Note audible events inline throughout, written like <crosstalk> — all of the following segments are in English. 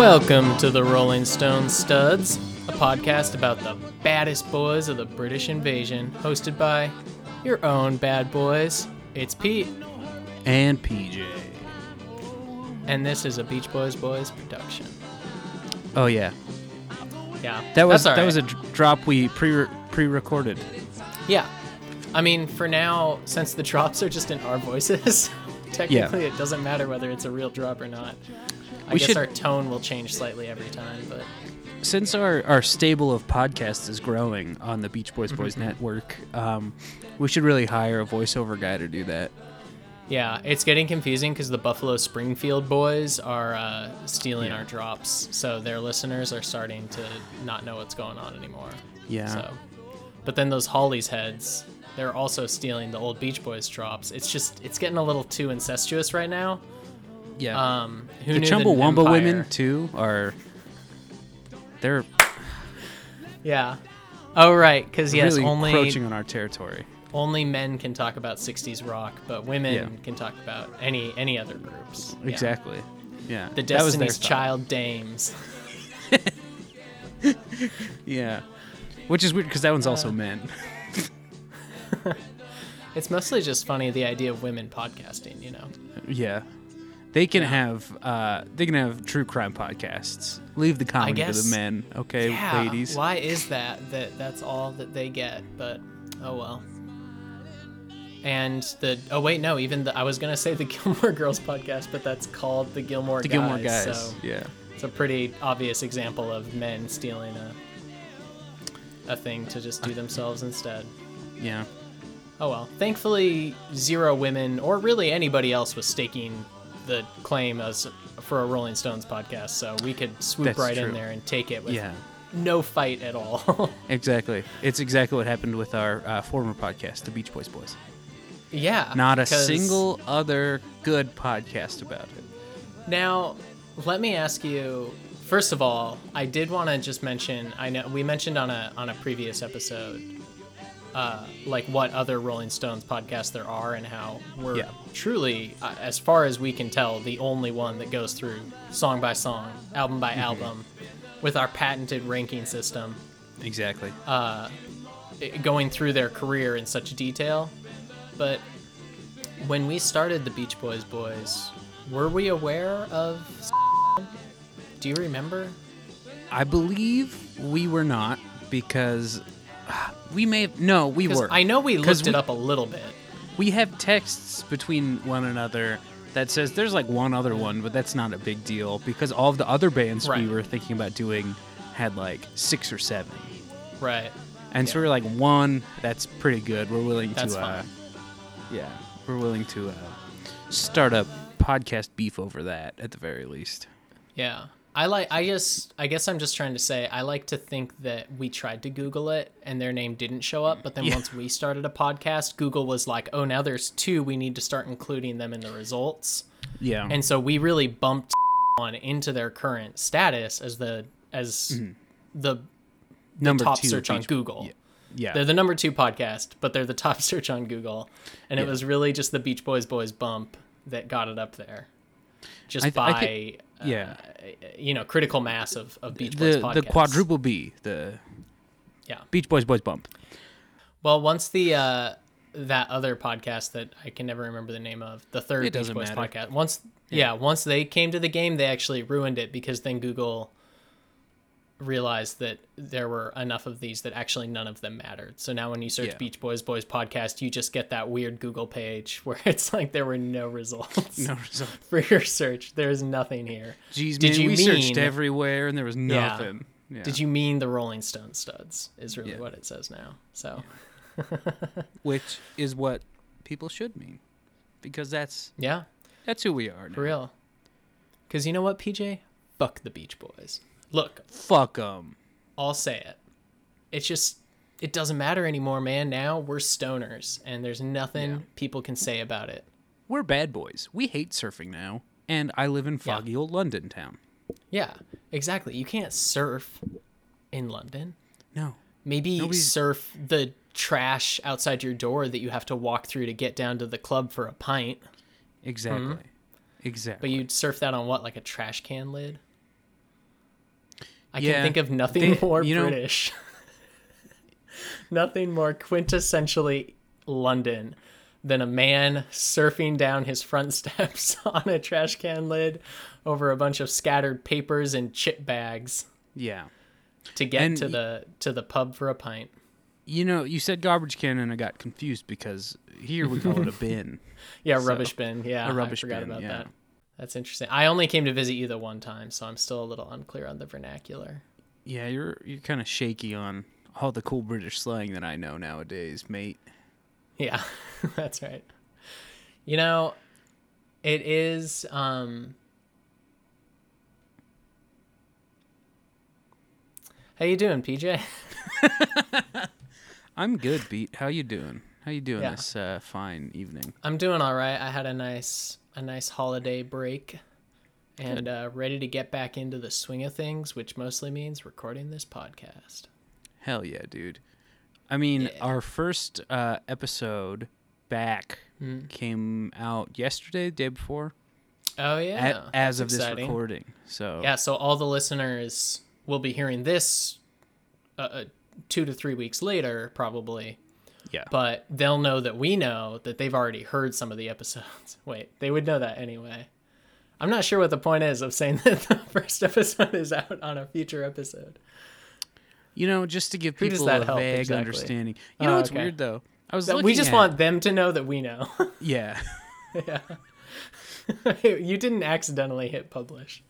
Welcome to the Rolling Stone Studs, a podcast about the baddest boys of the British invasion, hosted by your own bad boys. It's Pete, and PJ. and this is a Beach Boys Boys production. Oh yeah, Yeah, that was that was a drop we pre pre recorded. yeah. I mean, for now, since the drops are just in our voices, <laughs> technically it doesn't matter whether it's a real drop or not. I We guess should- our tone will change slightly every time, but Since our our stable of podcasts is growing on the Beach Boys Boys Mm-hmm. Network, um, we should really hire a voiceover guy to do that. Yeah, it's getting confusing because the Buffalo Springfield boys are uh, stealing Yeah. our drops, so their listeners are starting to not know what's going on anymore. Yeah. So, but then those Hollies heads, they're also stealing the old Beach Boys drops. It's just it's getting a little too incestuous right now. Yeah, Um, who the knew Chumbawamba Empire- women too are they're Yeah. Oh right, because yes, really only encroaching on our territory. only men can talk about '60s rock, but women Yeah. can talk about any any other groups. Yeah. Exactly. Yeah, The that was their Destiny's thought. Child dames. <laughs> Yeah, which is weird because that one's Uh. also men. <laughs> It's mostly just funny the idea of women podcasting, you know. Yeah. They can have uh they can have true crime podcasts. Leave the comedy to the men, okay, yeah, ladies. Why is that? That that's all that they get. But oh well. And the oh wait no even the I was gonna say the <laughs> Gilmore Girls podcast, but that's called the Gilmore The Guys. Gilmore guys. So Yeah. it's a pretty obvious example of men stealing a a thing to just do themselves instead. Yeah. Oh well. Thankfully, zero women or really anybody else was staking the claim as for a Rolling Stones podcast, so we could swoop That's right in there and take it with Yeah. no fight at all. <laughs> Exactly. It's exactly what happened with our uh, former podcast, the Beach Boys Boys. yeah. Not a 'cause- single other good podcast about it. Now, let me ask you. First of all, I did want to just mention. I know we mentioned on a on a previous episode, uh, like what other Rolling Stones podcasts there are and how we're Yeah. truly, uh, as far as we can tell, the only one that goes through song by song, album by album, with our patented ranking system, Exactly. Uh, going through their career in such detail. But when we started the Beach Boys Boys, were we aware of? <laughs> Do you remember? I believe we were not because we may have no, we were. I know we looked it up a little bit. we have texts between one another that says there's like one other one, but that's not a big deal because all of the other bands Right. we were thinking about doing had like six or seven. Right. And so we are like one, that's pretty good. We're willing That's to uh yeah, we're willing to uh, start a podcast beef over that at the very least. Yeah. I like I just I guess I'm just trying to say I like to think that we tried to Google it and their name didn't show up, but then Yeah. once we started a podcast, Google was like, "Oh, now there's two, we need to start including them in the results." Yeah. And so we really bumped <laughs> on into their current status as the as mm-hmm. the Number top two search on Google. Yeah. Yeah. They're the number 2 podcast, but they're the top <laughs> search on Google. And it Yeah. was really just the Beach Boys Boys bump that got it up there. Just th- by yeah. you know, critical mass of, of Beach Boys the podcasts. the quadruple B, the Yeah. Beach Boys Boys Bump. Well, once the uh, that other podcast that I can never remember the name of, the third Beach Boys matter. podcast. Once yeah. once they came to the game, they actually ruined it because then Google realized that there were enough of these that actually none of them mattered. So now when you search Yeah. Beach Boys Boys podcast, you just get that weird Google page <laughs> where it's like there were no results No <laughs> result. for your search. There's nothing here. Jeez, Did man, you we searched everywhere and there was nothing. Yeah. Did you mean the Rolling Stone studs? Is really Yeah. what it says now. So <laughs> Which is what people should mean, because that's yeah. that's who we are. Now. For real. Because you know what, PJ? Fuck the Beach Boys. Look, Fuck them. I'll say it. It's just, it doesn't matter anymore, man. Now we're stoners, and there's nothing Yeah. people can say about it. We're bad boys. We hate surfing now, and I live in foggy old London town. Yeah, exactly. You can't surf in London. No. Maybe Nobody's- surf the trash outside your door that you have to walk through to get down to the club for a pint. Exactly. Exactly. But you'd surf that on what, like a trash can lid? I Yeah, can think of nothing they- more you know- British. <laughs> nothing more quintessentially London than a man surfing down his front <laughs> steps on a trash can lid over a bunch of scattered papers and chip bags Yeah. to get And to y- the to the pub for a pint. You know, you said garbage can and I got confused because here we call it a <laughs> bin. Yeah, So, rubbish bin. Yeah, a rubbish I forgot bin, about yeah. that. That's interesting. I only came to visit you the one time, so I'm still a little unclear on the vernacular. Yeah, you're you're kind of shaky on all the cool British slang that I know nowadays, mate. Yeah, <laughs> that's right. You know, it is um How you doing, PJ? <laughs> I'm good, Pete. How you doing? How you doing Yeah. this uh, fine evening? I'm doing all right. I had a nice a nice holiday break and uh, ready to get back into the swing of things, which mostly means recording this podcast. Hell yeah, dude. I mean, Yeah. our first uh, episode back Hmm. came out yesterday, the day before, Oh yeah. at, as that's of this exciting. recording. So Yeah, so all the listeners will be hearing this uh, uh, two to three weeks later, probably. Yeah, But they'll know that we know that they've already heard some of the episodes. <laughs> Wait, they would know that anyway. I'm not sure what the point is of saying <laughs> that the first episode is out on a future episode. you know, just to give Who people that a help vague exactly? understanding. You Oh, know what's okay. weird though? I was That we just at- want them to know that we know. <laughs> yeah. yeah. you didn't accidentally hit publish.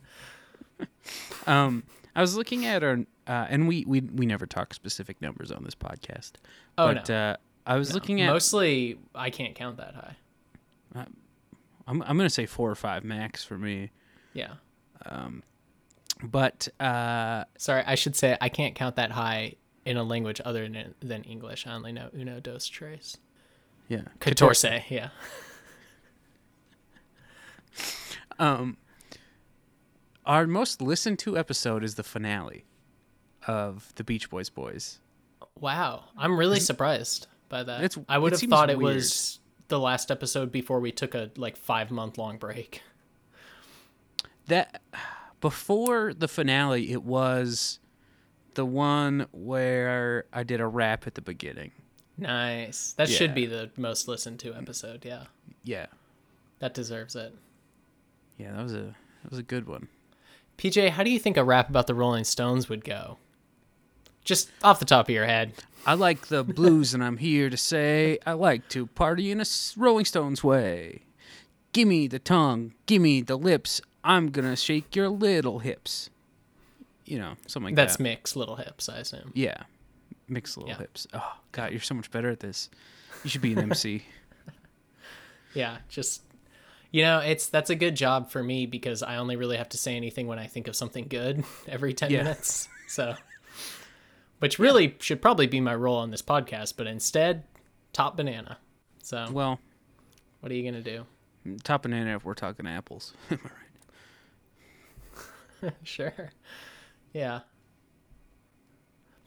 Um, I was looking at our, uh, and we, we we never talk specific numbers on this podcast. Oh, but no. uh, I was looking at. Mostly, I can't count that high. I'm I'm gonna say four or five max for me. Yeah. Um, But uh, Sorry, I should say I can't count that high in a language other than, than English. I only know uno, dos, tres. yeah, Catorce, yeah. <laughs> Um, our most listened to episode is the finale of the Beach Boys Boys. Wow, I'm really surprised by that. It's- I would it have thought it weird. was the last episode before we took a like five month long break. That before the finale, it was the one where I did a rap at the beginning. Nice. That should be the most listened to episode. Yeah, Yeah, that deserves it. yeah, that was a that was a good one. PJ, how do you think a rap about the Rolling Stones would go? Just off the top of your head. I like the blues, and I'm here to say I like to party in a Rolling Stones way. Gimme the tongue, gimme the lips. I'm gonna shake your little hips. You know, something like that. That's that. mixed little hips, I assume. Yeah, mixed little Yeah. hips. Oh God, you're so much better at this. You should be an <laughs> MC. Yeah, just you know, it's that's a good job for me because I only really have to say anything when I think of something good <laughs> every 10 Yeah. minutes. So which really should probably be my role on this podcast, but instead, top banana. So, well, what are you going to do? top banana if we're talking apples. <laughs> Am I right? <laughs> sure. Yeah.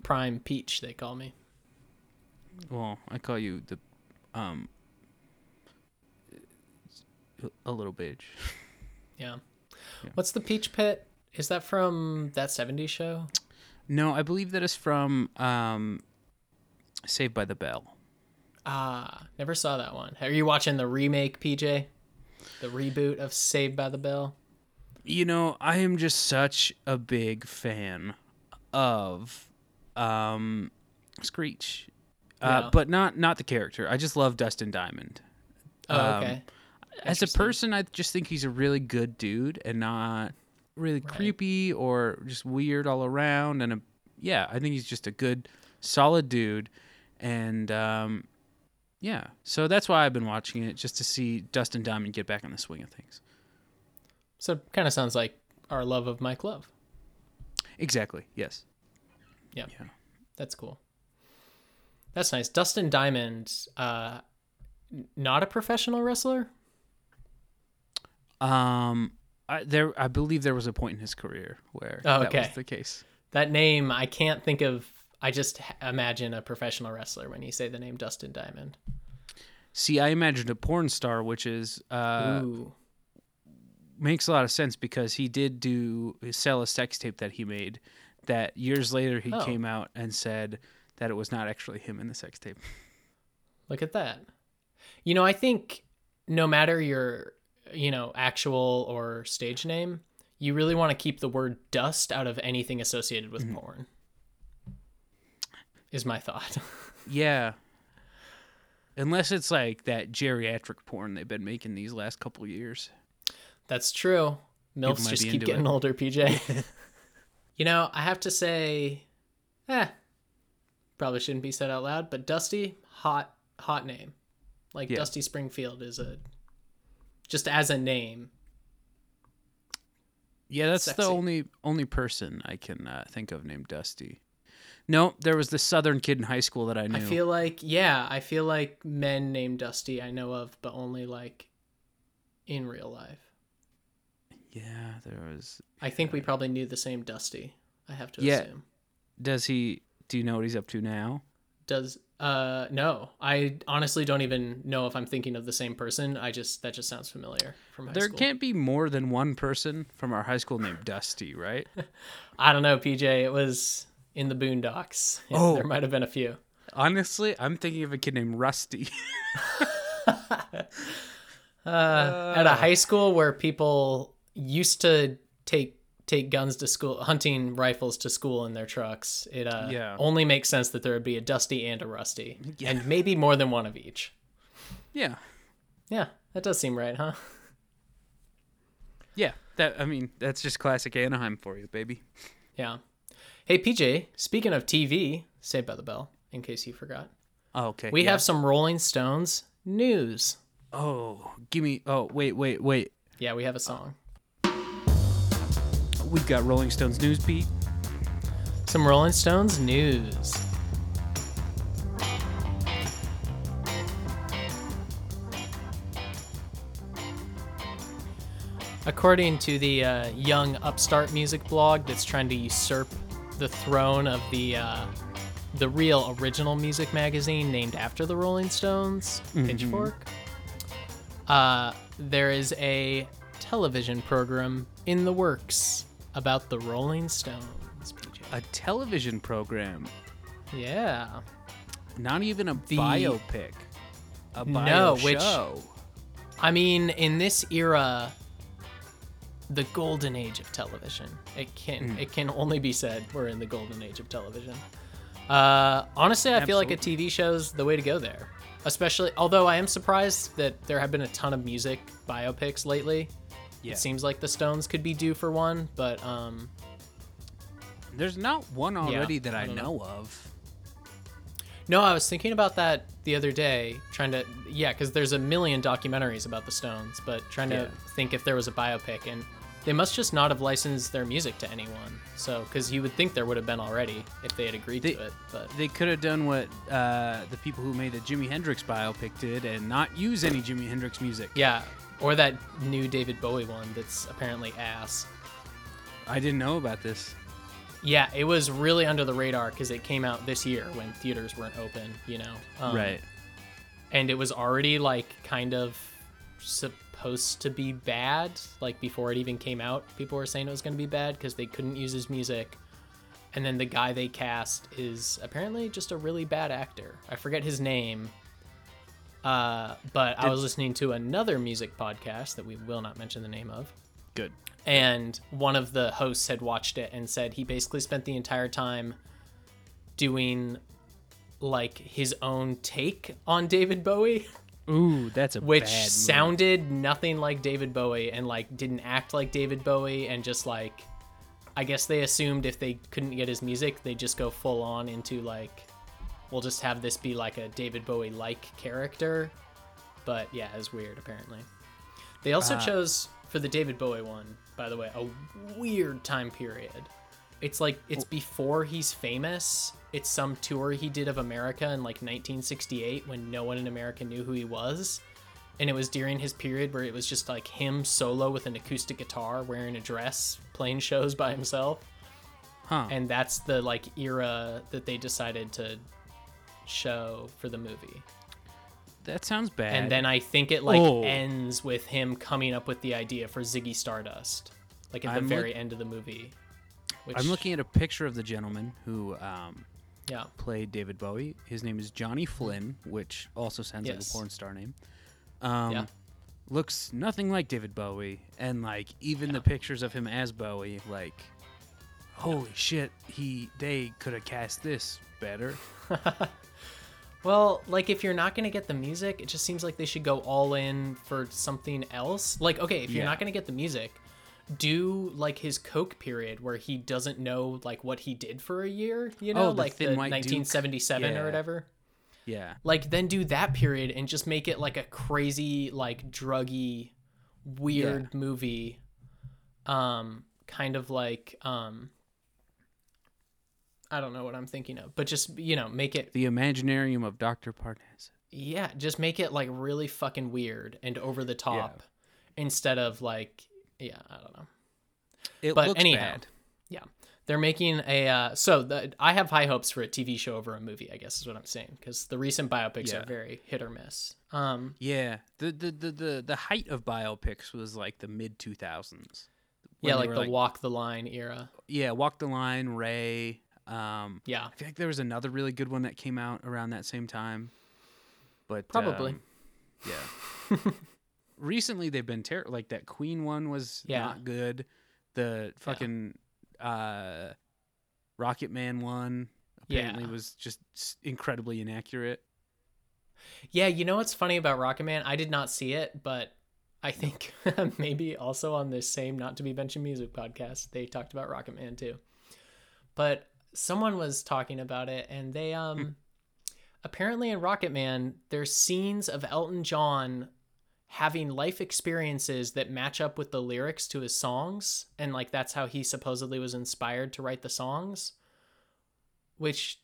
Prime peach they call me. Well, I call you the um a little bitch. Yeah. What's the peach pit? Is that from that 70s show? No, I believe that is from um Saved by the Bell. Ah, never saw that one. Are you watching the remake, PJ? The reboot of Saved by the Bell? You know, I am just such a big fan of um Screech. Uh, Yeah. but not not the character. I just love Dustin Diamond. Oh, Um, okay. As a person, I just think he's a really good dude and not really creepy or just weird all around. And a, yeah, I think he's just a good, solid dude. And um, yeah, so that's why I've been watching it just to see Dustin Diamond get back on the swing of things. So kind of sounds like our love of Mike Love. Exactly. Yes. Yeah. Yeah. That's cool. That's nice. Dustin Diamond, uh, not a professional wrestler. Um, I, there, I believe there was a point in his career where Oh, that was the case. That name, I can't think of. I just imagine a professional wrestler when you say the name Dustin Diamond. See, I imagined a porn star, which is uh, Ooh. makes a lot of sense because he did do sell a sex tape that he made that years later he Oh. came out and said that it was not actually him in the sex tape. Look at that. You know, I think no matter your, you know, actual or stage name, you really want to keep the word dust out of anything associated with porn. Is my thought. <laughs> Yeah. Unless it's like that geriatric porn they've been making these last couple years. That's true. Milfs just keep getting it. older, PJ. <laughs> <laughs> you know, I have to say, eh, probably shouldn't be said out loud, but Dusty, hot, hot name. Like Yeah. Dusty Springfield is a, just as a name. Yeah, that's Sexy. the only only person I can uh, think of named Dusty. No, there was the southern kid in high school that I knew. I feel like, yeah, I feel like men named Dusty I know of, but only like in real life. yeah, there was. I think we probably knew the same Dusty. I have to Yeah. assume. Does he? Do you know what he's up to now? Does uh no, I honestly don't even know if I'm thinking of the same person. I just that just sounds familiar from high There school. can't be more than one person from our high school named Dusty, right? <laughs> I don't know, PJ. It was in the Boondocks. Yeah, Oh. there might have been a few. Honestly, I'm thinking of a kid named Rusty. <laughs> <laughs> Uh, at a high school where people used to take take guns to school, hunting rifles to school in their trucks, it uh, Yeah. only makes sense that there would be a Dusty and a Rusty, Yeah. and maybe more than one of each. yeah, Yeah, that does seem right, huh? yeah. That I mean, that's just classic Anaheim for you, baby. Yeah. Hey, PJ. Speaking of TV, Saved by the Bell. In case you forgot, Oh, okay. we yeah. have some Rolling Stones news. Oh, give me. Oh, wait, wait, wait. Yeah, we have a song. We've got Rolling Stones news, Pete. Some Rolling Stones news. According to the uh, young upstart music blog that's trying to usurp the throne of the uh, the real original music magazine named after the Rolling Stones, Pitchfork, uh, there is a television program in the works about the Rolling Stones. PJ. A television program, Yeah. not even a The- biopic. A bio No, which- show. I mean, in this era, the golden age of television. It can it can only be said we're in the golden age of television. Uh, honestly, I feel like a TV show's the way to go there. Especially, although I am surprised that there have been a ton of music biopics lately. Yeah. It seems like the Stones could be due for one, but um, There's not one already that I I, don't know of. No, I was thinking about that the other day, trying to yeah, because there's a million documentaries about the Stones, but trying Yeah. to think if there was a biopic, and they must just not have licensed their music to anyone. So, because you would think there would have been already if they had agreed They- to it, but They could have done what uh, the people who made the Jimi Hendrix biopic did and not use any Jimi Hendrix music. yeah, or that new David Bowie one that's apparently ass. I didn't know about this. Yeah, it was really under the radar because it came out this year when theaters weren't open, you know. Um, right. and it was already like kind of supposed to be bad like before it even came out people were saying it was going to be bad because they couldn't use his music and then the guy they cast is apparently just a really bad actor i forget his name uh, but i was listening to another music podcast that we will not mention the name of. Good. and one of the hosts had watched it and said he basically spent the entire time doing like his own take on David Bowie, Ooh, that's a <laughs> which sounded nothing like David Bowie and like didn't act like David Bowie and just like I guess they assumed if they couldn't get his music, they just go full on into like we'll just have this be like a David Bowie like character. But yeah, it's weird apparently. They also Uh, chose for the David Bowie one, by the way, a weird time period. It's like it's before he's famous. It's some tour he did of America in like 1968 when no one in America knew who he was. And it was during his period where it was just like him solo with an acoustic guitar, wearing a dress, playing shows by himself. Huh. And that's the like era that they decided to show for the movie. that sounds bad. And then I think it like Oh. ends with him coming up with the idea for Ziggy Stardust, like at the I'm very look- end of the movie. Which, I'm looking at a picture of the gentleman who um, Yeah. played David Bowie. His name is Johnny Flynn, which also sounds like a porn star name. Um, Yeah. Looks nothing like David Bowie, and like even Yeah. the pictures of him as Bowie, like, holy shit, he they could have cast this better. <laughs> Well, like if you're not gonna get the music, it just seems like they should go all in for something else. Like, okay, if you're Yeah. not gonna get the music, do like his coke period where he doesn't know like what he did for a year. You know, Oh, the like the 1977 Yeah. or whatever. Yeah, Like then do that period and just make it like a crazy, like druggy, weird movie. Um, kind of like um. I don't know what I'm thinking of, but just you know, make it the Imaginarium of Doctor Parnassus. yeah, just make it like really fucking weird and over the top instead of like yeah, I don't know. It But looks anyhow, bad. Yeah. They're making a uh so the I have high hopes for a TV show over a movie, I guess is what I'm saying, cuz the recent biopics Yeah. are very hit or miss. Um Yeah, the, the the the the height of biopics was like the mid 2000s. yeah, when like the walk the line era. yeah, Walk the Line, Ray. Um, Yeah. I feel like there was another really good one that came out around that same time. But Probably. um, yeah. <laughs> Recently, they've been terrible. Like that Queen one was Yeah. not good. The fucking uh, Rocket Man one apparently Yeah. was just incredibly inaccurate. Yeah, you know what's funny about Rocket Man? I did not see it, but I think <laughs> maybe also on this same Not to Be Mentioned Music podcast, they talked about Rocket Man too. But someone was talking about it, and they um apparently in Rocket Man, there's scenes of Elton John having life experiences that match up with the lyrics to his songs, and like that's how he supposedly was inspired to write the songs, which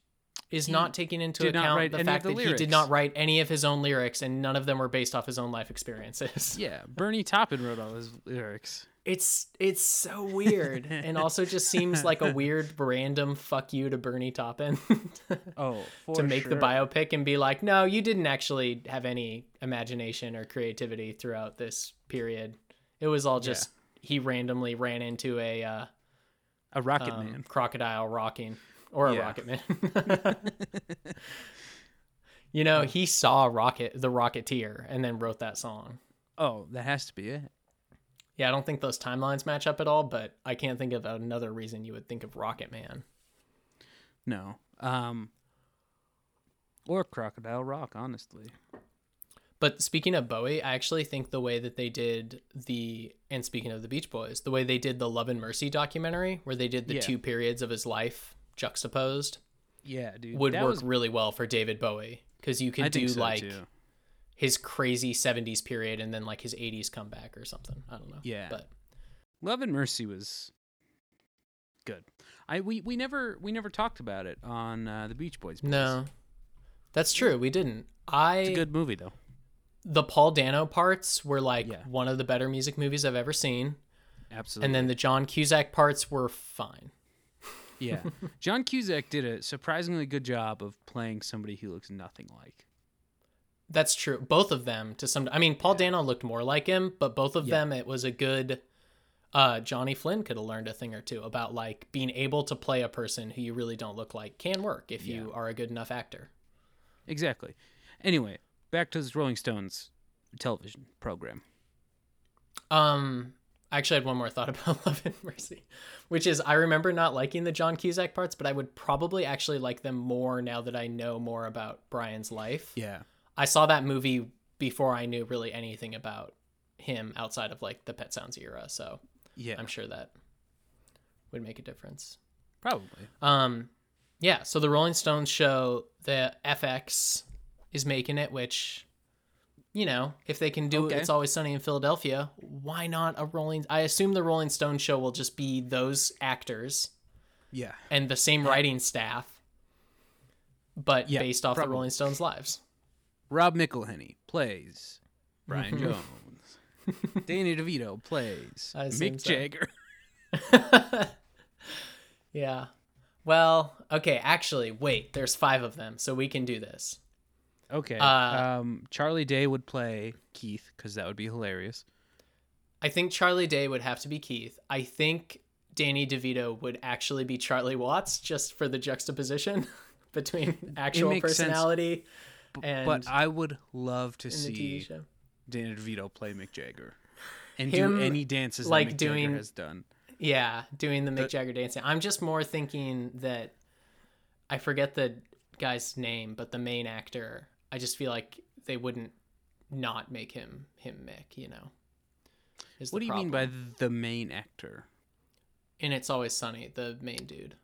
is He not taking into account the fact the that he did not write any of his own lyrics, and none of them were based off his own life experiences. Yeah, Bernie Taupin wrote all his lyrics. It's it's so weird, and also just seems <laughs> like a weird random fuck you to Bernie Taupin <laughs> Oh, for to make the biopic and be like, no, you didn't actually have any imagination or creativity throughout this period. It was all just he randomly ran into a uh, a Rocket um, Man. crocodile rocking or a Yeah. rocket man. <laughs> you know, he saw Rocket the Rocketeer and then wrote that song. Oh, that has to be it. Yeah, I don't think those timelines match up at all, but I can't think of another reason you would think of Rocket Man. No. Um. Or Crocodile Rock, honestly. But speaking of Bowie, I actually think the way that they did the and speaking of the Beach Boys, the way they did the Love and Mercy documentary, where they did the Yeah. two periods of his life juxtaposed, Yeah, dude. would that work was- really well for David Bowie because you could I do so, like too. His crazy 70s period and then like his 80s comeback or something. I don't know. Yeah. But Love and Mercy was good. I we, we never we never talked about it on uh, the Beach Boys. Boys. no. That's true. We didn't. I it's a good movie though. the Paul Dano parts were like Yeah. one of the better music movies I've ever seen. Absolutely. And then the John Cusack parts were fine. yeah, <laughs> John Cusack did a surprisingly good job of playing somebody he looks nothing like. That's true. Both of them to some I mean Paul Dano looked more like him, but both of Yeah. them it was a good uh Johnny Flynn could have learned a thing or two about like being able to play a person who you really don't look like can work if you are a good enough actor. Exactly. Anyway, back to this Rolling Stones television program. Um I actually had one more thought <laughs> about Love and Mercy, which is I remember not liking the John Cusack parts, but I would probably actually like them more now that I know more about Brian's life. Yeah. I saw that movie before I knew really anything about him outside of like the Pet Sounds era, so Yeah. I'm sure that would make a difference. Probably. Um, yeah. So the Rolling Stones show the FX is making it, which, you know, if they can do Okay. "It's Always Sunny in Philadelphia," why not a Rolling? I assume the Rolling Stones show will just be those actors Yeah. and the same writing staff, but Yeah, based off probably. the Rolling Stones' lives. Rob McElhenney plays Brian Mhm. Jones. <laughs> Danny DeVito plays I assume Mick so. Jagger. <laughs> yeah. Well, okay. Actually, wait. There's five of them, so we can do this. Okay. Uh, um, Charlie Day would play Keith because that would be hilarious. I think Charlie Day would have to be Keith. I think Danny DeVito would actually be Charlie Watts just for the juxtaposition <laughs> between actual makes sense. And but I would love to in the TV see. Danny DeVito play Mick Jagger and Him, do any dances like, that Mick doing- Jagger has done. Yeah, doing the Mick Jagger dancing. I'm just more thinking that I forget the guy's name, but the main actor. I just feel like they wouldn't not make him him Mick. You know. What do you mean by the main actor? And it's always sunny, the main dude.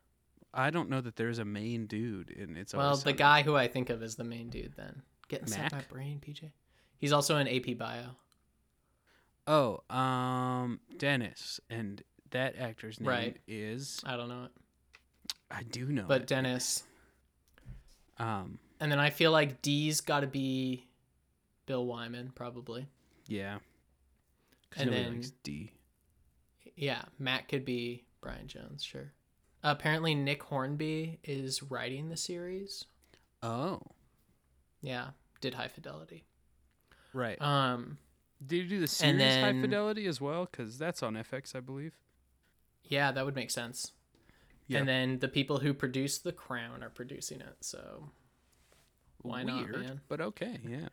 I don't know that there's a main dude in It's Well, the guy who I think of as the main dude, then getting set by Mac? brain, PJ. He's also in AP Bio. Oh, um, Dennis, and that actor's name Right. is I don't know it, I do know, but it. Dennis. um, And then I feel like D's got to be Bill Wyman, probably. Yeah. And then- D. Yeah, Mac could be Brian Jones, sure. Apparently, Nick Hornby is writing the series. Oh, Yeah, did High Fidelity. right. Um, Did you do the series and High Fidelity as well? Because that's on FX, I believe. yeah, that would make sense. Yeah. And then the people who produced The Crown are producing it, so why not, man? But okay, yeah.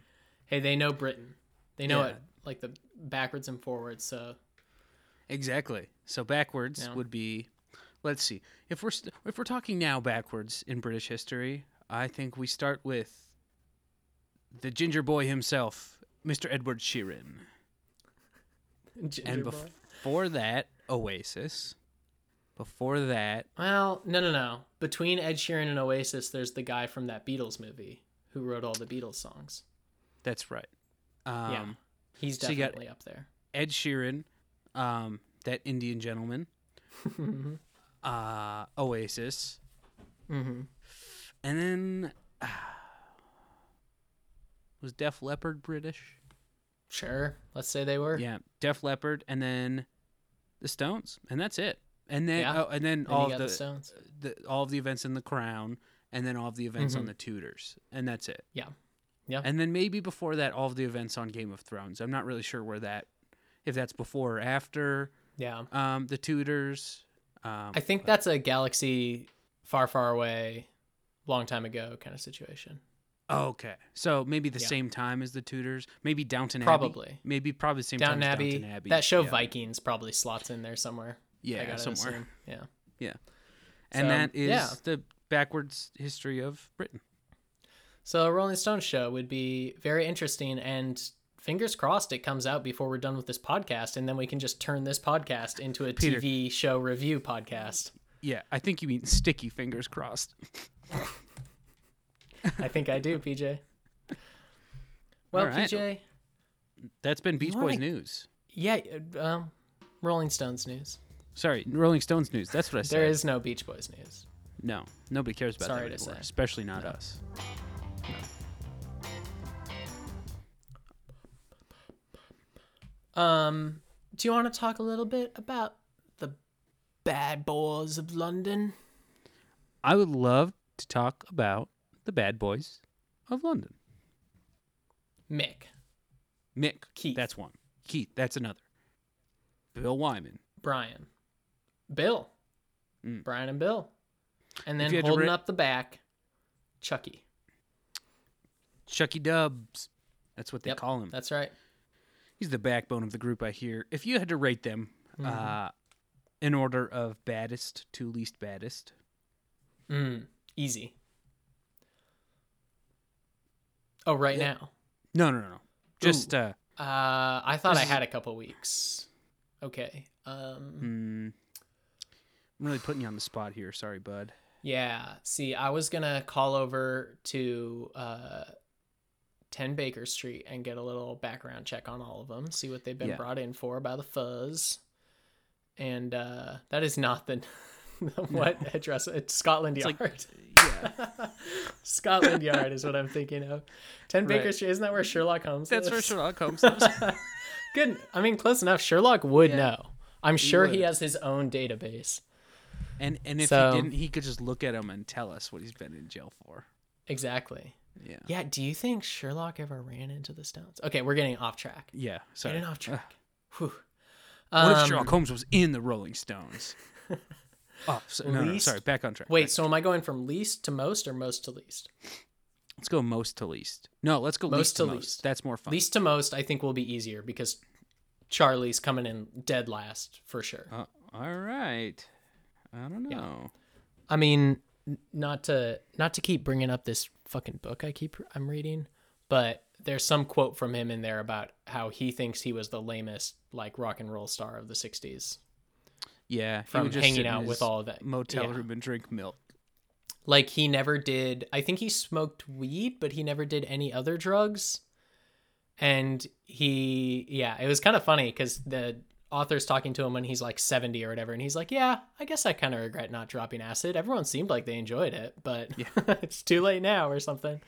Hey, they know Britain. They know Yeah. it like the backwards and forwards. So Exactly. So backwards Yeah. would be, let's see, if we're st- if we're talking now backwards in British history, I think we start with the ginger boy himself, Mr. Edward Sheeran, <laughs> Ginger and boy. before that, Oasis. Before that, well, no, no, no. Between Ed Sheeran and Oasis, there's the guy from that Beatles movie who wrote all the Beatles songs. that's right. Um, yeah, he's so definitely up there. Ed Sheeran, um, that Indian gentleman, <laughs> uh, Oasis, Mm-hmm. and then was Def Leppard British? Sure, let's say they were. Yeah, Def Leppard, and then the Stones, and that's it. And then Yeah. oh, and then Then all of the, the Stones. the all of the events in the Crown, and then all of the events on Mhm. the Tudors, and that's it. Yeah, yeah. And then maybe before that, all of the events on Game of Thrones. I'm not really sure where that, if that's before or after yeah. um, the Tudors. Um, I think that's a galaxy far, far away, long time ago kind of situation. okay, so maybe the Yeah. same time as the Tudors. Maybe Downton Abbey. Probably. Maybe probably the same Downton time Abbey, as Downton Abbey. that show yeah. Vikings probably slots in there somewhere. Yeah, somewhere. assume. Yeah. Yeah, and So, that is yeah. the backwards history of Britain. So a Rolling Stones show would be very interesting and fingers crossed it comes out before we're done with this podcast and then we can just turn this podcast into a Peter. TV show review podcast. Yeah, I think you mean sticky fingers crossed. I think I do, <laughs> PJ. Well, right. PJ, That's been Beach wanna- Boys news. yeah, um, Rolling Stones news. Sorry, Rolling Stones news. That's what I said. There is no Beach Boys news. no, nobody cares about Sorry that anymore, especially not us. Um, do you want to talk a little bit about the bad boys of London? I would love to talk about the Bad Boys of London. Mick, Mick, Keith. that's one. Keith, that's another. Bill Wyman. Brian, Bill, Mm. Brian and Bill, and then you had to holding ra- up the back, Chucky. Chucky Dubs. That's what they Yep, call him. That's right. He's the backbone of the group, I hear. If you had to rate them Mm-hmm. uh, in order of baddest to least baddest, Mm, easy. Oh, right now. no, no, no, no. Just, uh. Uh, I thought I had a couple weeks. Okay. Um, mm, I'm really putting you on the spot here. Sorry, bud. Yeah. See, I was gonna call over to uh, 10 Baker Street and get a little background check on all of them, see what they've been Yeah. brought in for by the fuzz. And uh, that is not the <laughs> what address? It's Scotland It's Yard. like, yeah. <laughs> Scotland Yard is what I'm thinking of. 10 Baker Right. Street, isn't that where Sherlock Holmes That's where? Sherlock Holmes lives. <laughs> Good. I mean, close enough. Sherlock would Yeah. know. I'm sure he has his own database. And and if So- he didn't, he could just look at him and tell us what he's been in jail for. Exactly. Yeah. Yeah. Do you think Sherlock ever ran into the Stones? Okay, we're getting off track. Yeah. Sorry. Getting off track. Whew. What if Um, Sherlock Holmes was in the Rolling Stones? <laughs> Oh, so, no, no, Least- sorry. Back on track. Wait, so am I going from least to most or most to least? let's go most to least. No, let's go Most least to to most. least. That's more fun. Least to most, I think will be easier because Charlie's coming in dead last for sure. Uh, all right. I don't know. I mean, not to not to keep bringing up this fucking book I keep I'm reading, but there's some quote from him in there about how he thinks he was the lamest like rock and roll star of the 60s Yeah, from just hanging out with all that motel yeah. room and drink milk. Like he never did. I think he smoked weed, but he never did any other drugs. And he, yeah, it was kind of funny because the author's talking to him when he's like 70 or whatever. And he's like, Yeah, I guess I kind of regret not dropping acid. Everyone seemed like they enjoyed it, but <laughs> it's too late now or something.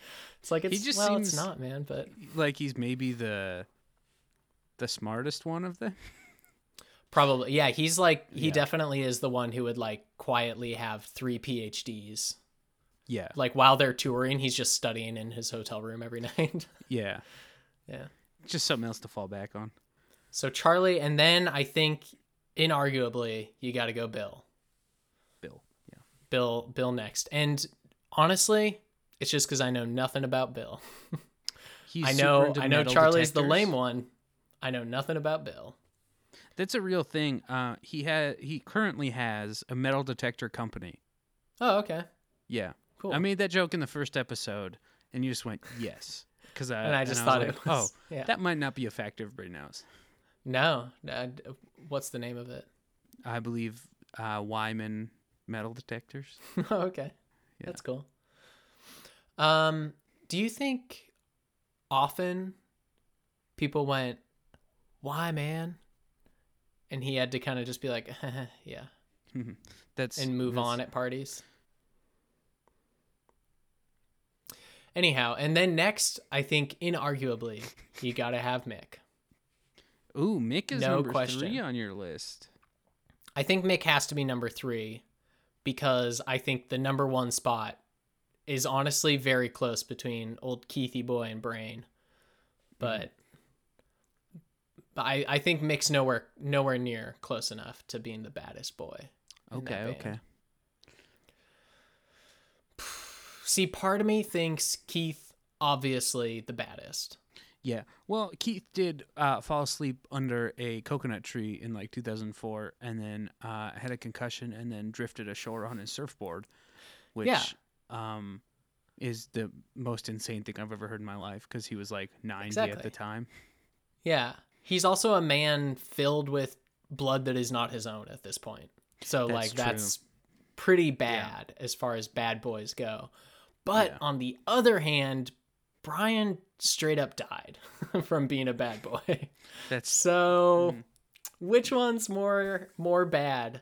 It's like, it's, just well, it's not, man. But Like he's maybe the the smartest one of them. <laughs> probably, yeah, he's like, he Yeah. definitely is the one who would like quietly have three PhDs. Yeah, Like while they're touring, he's just studying in his hotel room every <laughs> night. yeah. yeah. Just something else to fall back on. So Charlie, and then I think inarguably you got to go Bill. Bill. Yeah. Bill, Bill next. And honestly, it's just because I know nothing about Bill. <laughs> He's I know, I know Charlie's the lame one. I know nothing about Bill. That's a real thing. Uh, he had he currently has a metal detector company. Oh, okay, Yeah, cool. I made that joke in the first episode, and you just went yes because I and I just was thought like, it was. oh yeah. that might not be a fact everybody knows. No, uh, what's the name of it? I believe uh, Wyman metal detectors. oh, <laughs> okay, Yeah. that's cool. Um, do you think often people went, "Why, man?" And he had to kind of just be like, <laughs> "Yeah," <laughs> That's and move that's- on at parties. Anyhow, and then next, I think inarguably, you got to have Mick. Ooh, Mick is No number question. three on your list. I think Mick has to be number three because I think the number one spot is honestly very close between old Keithy boy and Brain, but mm. but I, I think Mick's nowhere nowhere near close enough to being the baddest boy. Okay, okay. <sighs> See, part of me thinks Keith obviously the baddest. Yeah. Well, Keith did uh, fall asleep under a coconut tree in like 2004 and then uh, had a concussion and then drifted ashore on his surfboard, which Yeah. um, is the most insane thing I've ever heard in my life because he was like 90 at the time. Yeah. He's also a man filled with blood that is not his own at this point. So That's like true. that's pretty bad as far as bad boys go. But Yeah. on the other hand, Brian straight up died <laughs> from being a bad boy. <laughs> That's So Mm. which one's more more bad?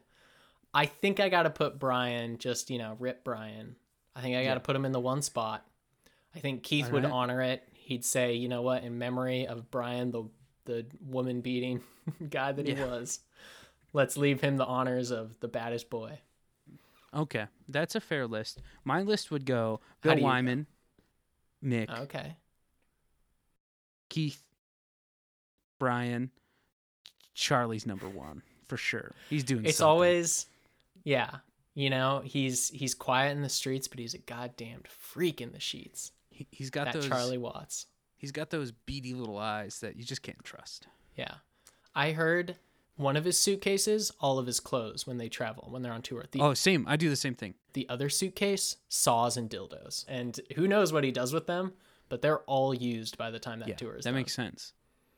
I think I got to put Brian just, you know, rip Brian. I think I got to Yeah. put him in the one spot. I think Keith would honor it. He'd say, "You know what, in memory of Brian the the woman beating <laughs> guy that he Yeah. was, let's leave him the honors of the baddest boy." okay. That's a fair list. My list would go Bill you go? Wyman, Mick, Okay. Keith, Brian, Charlie's number one for sure. He's doing. It's something. always yeah, you know, he's he's quiet in the streets, but he's a goddamn freak in the sheets. He, he's got That those. Charlie Watts. He's got those beady little eyes that you just can't trust. Yeah. I heard one of his suitcases, all of his clothes when they travel, when they're on tour. The, Oh, same. I do the same thing. the other suitcase, saws and dildos. And who knows what he does with them, but they're all used by the time that yeah, tour is that done. makes sense.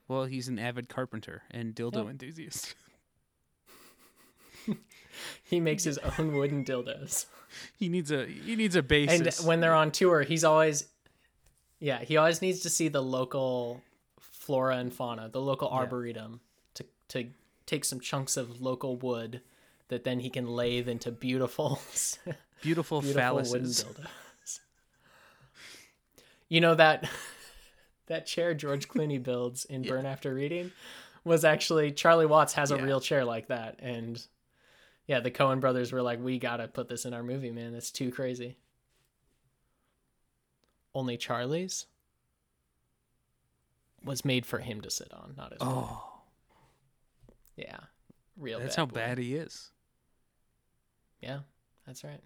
Well, he's an avid carpenter and dildo Yep. enthusiast. <laughs> <laughs> He makes his own wooden dildos. he needs a he needs a basis. And when they're on tour, he's always, yeah, he always needs to see the local flora and fauna, the local Yeah. arboretum, to to take some chunks of local wood that then he can lathe into beautiful, <laughs> beautiful, beautiful wooden phalluses. You know that <laughs> that chair George Clooney builds in Burn After Reading was actually Charlie Watts has a Yeah. real chair like that, and yeah, the Coen brothers were like, "We gotta put this in our movie, man. It's too crazy." Only Charlie's was made for him to sit on, not his. Oh, Yeah, real. that's bad how boy. bad he is. Yeah, that's right.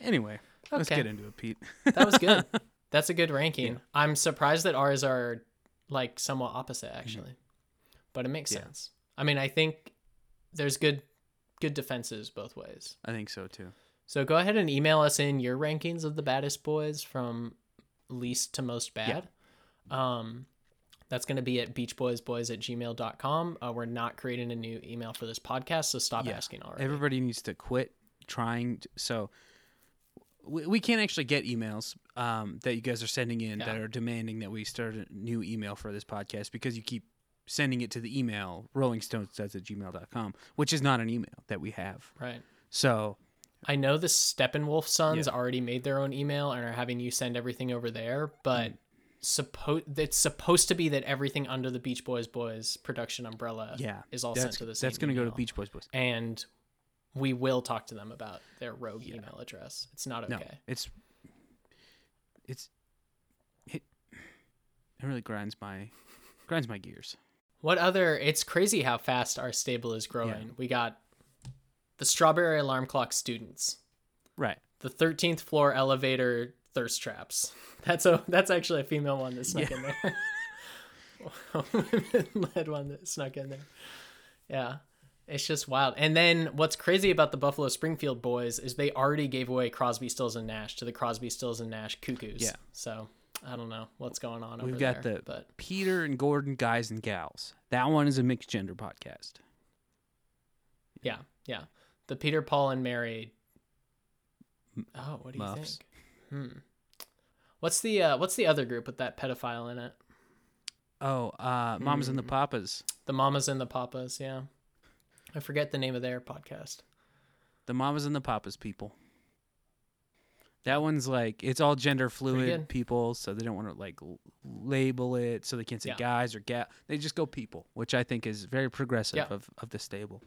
Anyway, let's get into it, Pete. That was good. <laughs> That's a good ranking. I'm surprised that ours are like somewhat opposite actually. But it makes Yeah. sense. I mean, I think there's good good defenses both ways. I think so too. So go ahead and email us in your rankings of the baddest boys from least to most bad. Yeah. Um that's going to be at beachboysboys at gmail.com. Uh, we're not creating a new email for this podcast, so stop Yeah. asking already. Everybody needs to quit trying. To, so we, we can't actually get emails um, that you guys are sending in that are demanding that we start a new email for this podcast because you keep sending it to the email rollingstonestuds at gmail.com, which is not an email that we have. right. So I know the Steppenwolf sons Yeah. already made their own email and are having you send everything over there, but suppo- it's supposed to be that everything under the Beach Boys Boys production umbrella yeah, is all sent to the same That's going to go to. Beach Boys Boys. and we will talk to them about their rogue email address. It's not okay. No, it's it's it. It really grinds my grinds my gears. What other? It's crazy how fast our stable is growing. We got the Strawberry Alarm Clock students, Right. the 13th floor elevator thirst traps. <laughs> That's a that's actually a female one that snuck in there. <laughs> Women <laughs> led one that snuck in there. Yeah. It's just wild. And then what's crazy about the Buffalo Springfield boys is they already gave away Crosby, Stills, and Nash to the Crosby, Stills, and Nash Cuckoos. Yeah. So I don't know what's going on We've got there. the but Peter and Gordon guys and gals. That one is a mixed gender podcast. Yeah, yeah. The Peter, Paul, and Mary. Oh, what do you Muffs. think? Hmm. What's the uh, What's the other group with that pedophile in it? Oh, uh, Mamas and the Hmm. Papas. The Mamas and the Papas. Yeah, I forget the name of their podcast. The Mamas and the Papas people. That one's like it's all gender fluid people, so they don't want to like label it, so they can't say Yeah. guys or gal. They just go people, which I think is very progressive Yeah. of, of the stable.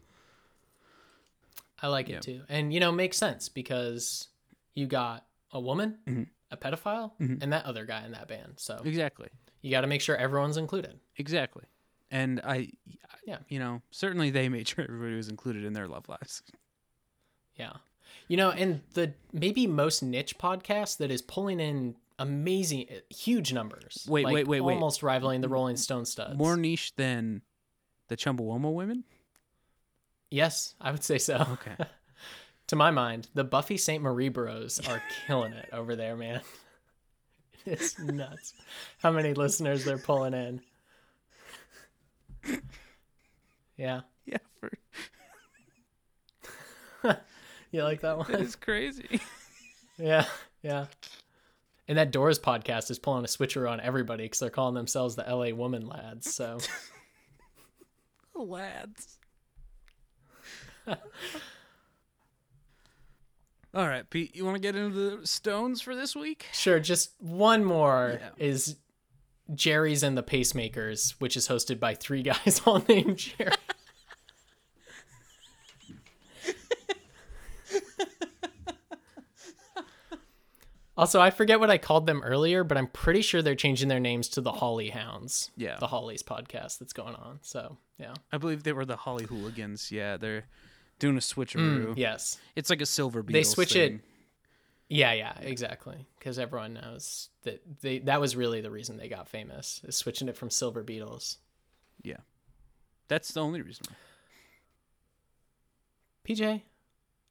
I like Yeah. it too, and you know, makes sense because you got a woman, Mhm. a pedophile, Mhm. and that other guy in that band. So Exactly. you got to make sure everyone's included. Exactly. And I, Yeah. you know, certainly they made <laughs> sure everybody was included in their love lives. Yeah. You know, and the maybe most niche podcast that is pulling in amazing, uh, huge numbers. Wait, like wait, wait, wait. Almost rivaling the Rolling Stone studs. More niche than the Chumbawamba women. Yes, I would say so. Okay. <laughs> to my mind, the Buffy Sainte-Marie Bros are killing it over there, man. <laughs> It's nuts how many listeners they're pulling in. <laughs> Yeah. yeah, for, <laughs> You like that one? is crazy. <laughs> Yeah. Yeah. And that Doors podcast is pulling a switcher on everybody because they're calling themselves the LA Woman Lads. So Lads. All right, Pete, you want to get into the stones for this week? sure, just one more Yeah. is Jerry's and the Pacemakers, which is hosted by three guys <laughs> all named Jerry. Also, I forget what I called them earlier, but I'm pretty sure they're changing their names to the Holly Hounds. Yeah. The Hollies podcast that's going on. So, yeah. I believe they were the Holly Hooligans. Yeah, they're doing a switcheroo. Mm, yes. It's like a silver Beatles They switch it- thing. Yeah, yeah, exactly. Because everyone knows that they that was really the reason they got famous is switching it from Silver Beatles. Yeah, that's the only reason. PJ,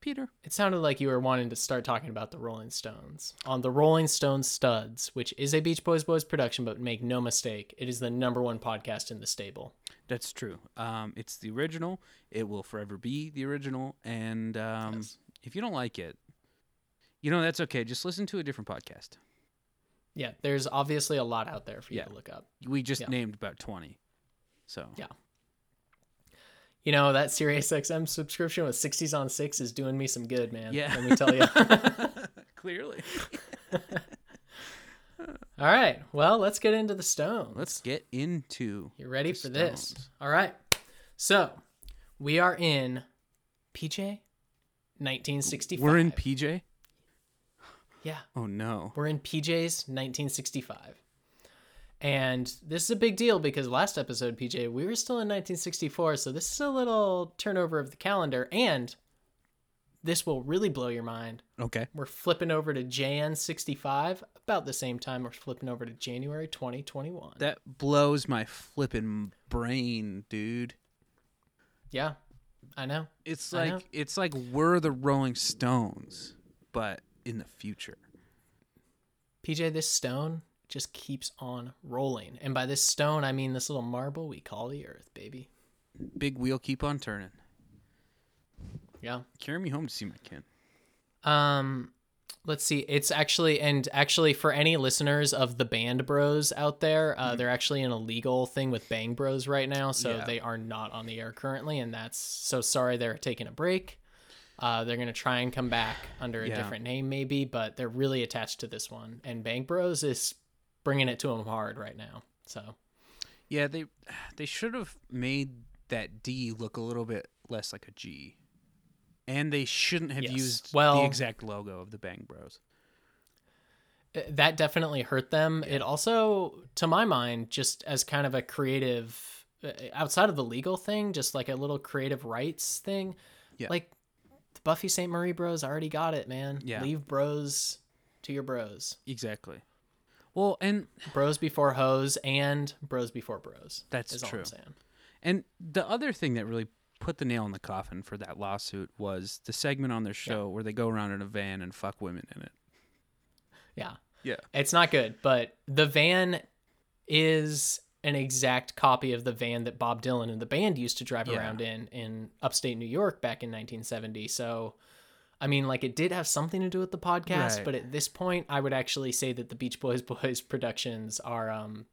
Peter. it sounded like you were wanting to start talking about the Rolling Stones on the Rolling Stones Studs, which is a Beach Boys Boys production, but make no mistake, it is the number one podcast in the stable. That's true. Um, it's the original. It will forever be the original. And um, Yes. if you don't like it, you know that's okay. Just listen to a different podcast. Yeah, there's obviously a lot out there for you Yeah. to look up. We just Yeah. named about twenty. So Yeah. You know that SiriusXM subscription with 60s on 6 is doing me some good, man. Yeah. Let me tell you. <laughs> clearly, <laughs> All right. Well, let's get into the Stones. let's get into. You ready for this? All right. So, we are in PJ 1965. We're in PJ. Yeah, Oh no. we're in PJ's 1965. And this is a big deal because last episode, PJ, we were still in 1964, so this is a little turnover of the calendar and this will really blow your mind. Okay. We're flipping over to Jan 65 about the same time we're flipping over to January 2021. That blows my flipping brain, dude. yeah, I know. It's I know. like it's like we're the Rolling Stones, but in the future. PJ, this stone just keeps on rolling. And by this stone, I mean this little marble we call the earth, baby. Big wheel keep on turning. Yeah. Carry me home to see my kin. Um, let's see. It's actually and actually for any listeners of the Band Bros out there, uh, they're actually in a legal thing with Bang Bros right now, so Yeah. they are not on the air currently, and that's so sorry. They're taking a break. Uh, they're gonna try and come back under a Yeah. different name, maybe, but they're really attached to this one, and Bang Bros is bringing it to them hard right now. So Yeah, they they should have made that D look a little bit less like a G. And they shouldn't have Yes. used Well- the exact logo of the Bang Bros. Uh, that definitely hurt them. It also, to my mind, just as kind of a creative, uh, outside of the legal thing, just like a little creative rights thing. Yeah. Like Buffy Sainte-Marie Bros already got it, man. Yeah. Leave bros to your bros. Exactly. Well, and Bros before hoes and bros before bros. That's true. I'm saying. and the other thing that really put the nail in the coffin for that lawsuit was the segment on their show where they go around in a van and fuck women in it. Yeah. Yeah. It's not good, but the van is an exact copy of the van that Bob Dylan and the band used to drive Yeah. around in in upstate New York back in 1970. So, I mean, like it did have something to do with the podcast, Right. but at this point, I would actually say that the Beach Boys <laughs> Boys productions are um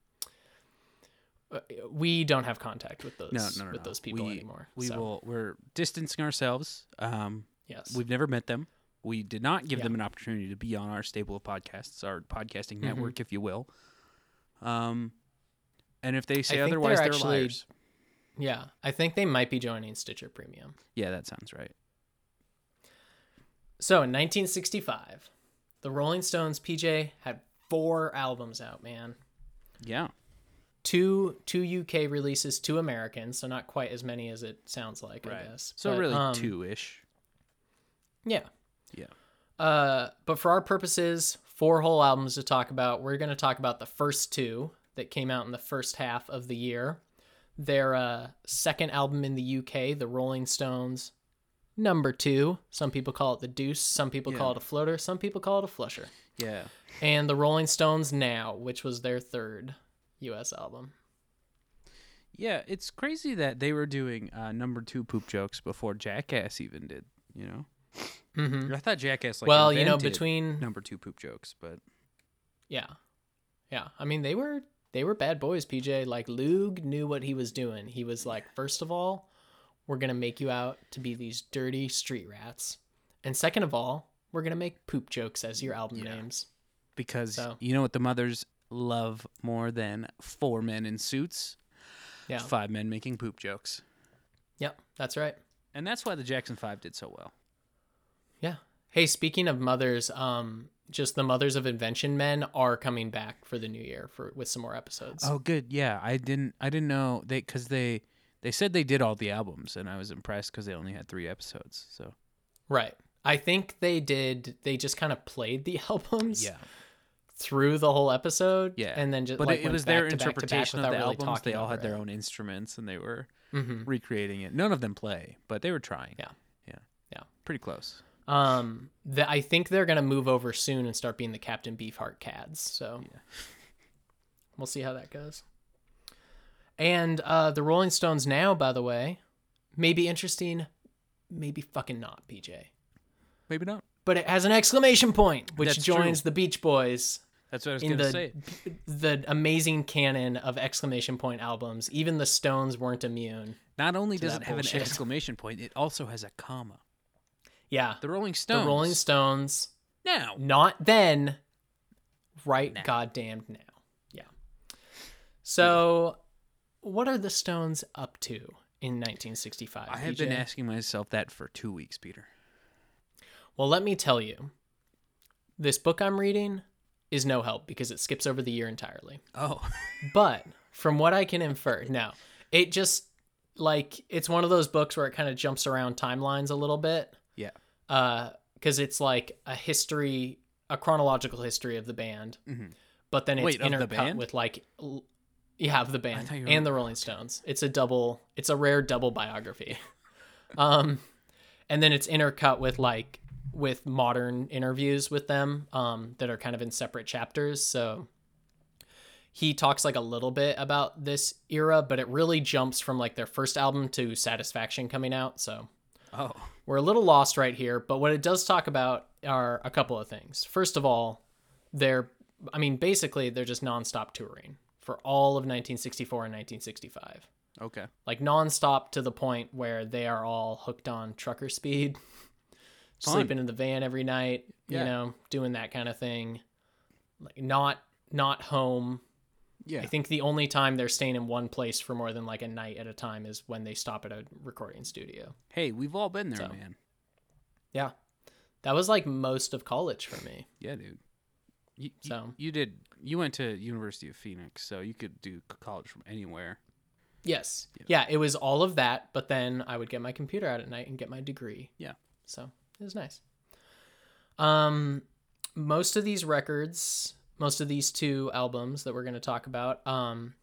uh, we don't have contact with those No, no, no. with no. those people we, anymore. We so, will. We're distancing ourselves. Um, yes. we've never met them. We did not give Yeah. them an opportunity to be on our stable of podcasts, our podcasting Mm-hmm. network, if you will. Um, and if they say otherwise, they're they're, actually- liars. yeah, I think they might be joining Stitcher Premium. Yeah, that sounds right. So in 1965, the Rolling Stones PJ had four albums out, man. Yeah. Two two UK releases, two American, so not quite as many as it sounds like, I guess. So But, really um, two ish. Yeah. Yeah. Uh, but for our purposes, four whole albums to talk about. We're going to talk about the first two that came out in the first half of the year. Their uh, second album in the UK, The Rolling Stones, number two. Some people call it the Deuce. Some people call it a floater. Some people call it a flusher. Yeah. and the Rolling Stones Now, which was their third U.S. album. Yeah, it's crazy that they were doing uh, number two poop jokes before Jackass even did. You know, Mm-hmm. I thought Jackass like well, you know, between number two poop jokes, but yeah, yeah. I mean, they were they were bad boys. PJ like Loog knew what he was doing. He was like, first of all, we're gonna make you out to be these dirty street rats, and second of all, we're gonna make poop jokes as your album Yeah. names. because So- you know what the mothers love more than four men in suits, Yeah. five men making poop jokes, Yep, that's right. and that's why the Jackson Five did so well. Yeah. Hey, speaking of mothers, um, just the mothers of invention men are coming back for the new year for with some more episodes. Oh, good. Yeah, I didn't. I didn't know they because they they said they did all the albums, and I was impressed because they only had three episodes. So Right. I think they did. They just kind of played the <laughs> albums Yeah. through the whole episode. yeah. and then just but like it, it was their back back back interpretation of the really albums. They all had over their it. own instruments, and they were Mhm. recreating it. None of them play, but they were trying. Yeah. yeah, Yeah. pretty close. Um, that I think they're gonna move over soon and start being the Captain Beefheart Cads. So Yeah. we'll see how that goes. And uh, the Rolling Stones now, by the way, may be interesting, maybe fucking not, PJ. Maybe not. But it has an exclamation point, which That's joins true. the Beach Boys That's what I was in gonna the say. the amazing canon of exclamation point albums. Even the Stones weren't immune. Not only does it have bullshit. an exclamation point, it also has a comma. Yeah, The Rolling Stones. the Rolling Stones. now. Not then, right? Now. Goddamned now. Yeah. So, what are the Stones up to in 1965? I have PJ? been asking myself that for two weeks, Peter. Well, let me tell you. This book I'm reading is no help because it skips over the year entirely. Oh, <laughs> But from what I can infer, no, it just like it's one of those books where it kind of jumps around timelines a little bit. Yeah. because it's like a history, a chronological history of the band, but then it's Wait, intercut with like, l- yeah, of the band you and the Rolling Stones. It's a double. It's a rare double biography. <laughs> um, and then it's intercut with like with modern interviews with them um, that are kind of in separate chapters. So he talks like a little bit about this era, but it really jumps from like their first album to Satisfaction coming out. So Oh, we're a little lost right here, but what it does talk about are a couple of things. First of all, they're, I mean, basically, they're just nonstop touring for all of 1964 and 1965. okay. Like nonstop to the point where they are all hooked on trucker speed, <laughs> sleeping in the van every night, Yeah. you know, doing that kind of thing. Like not not home. Yeah. I think the only time they're staying in one place for more than like a night at a time is when they stop at a recording studio. hey, we've all been there, So. man. Yeah. That was like most of college for me. Yeah, dude. You, you- So. you did. You went to University of Phoenix, so you could do college from anywhere. Yes. Yeah. it was all of that, but then I would get my computer out at night and get my degree. Yeah. So it was nice. Um, most of these records, most of these two albums that we're going to talk about, um,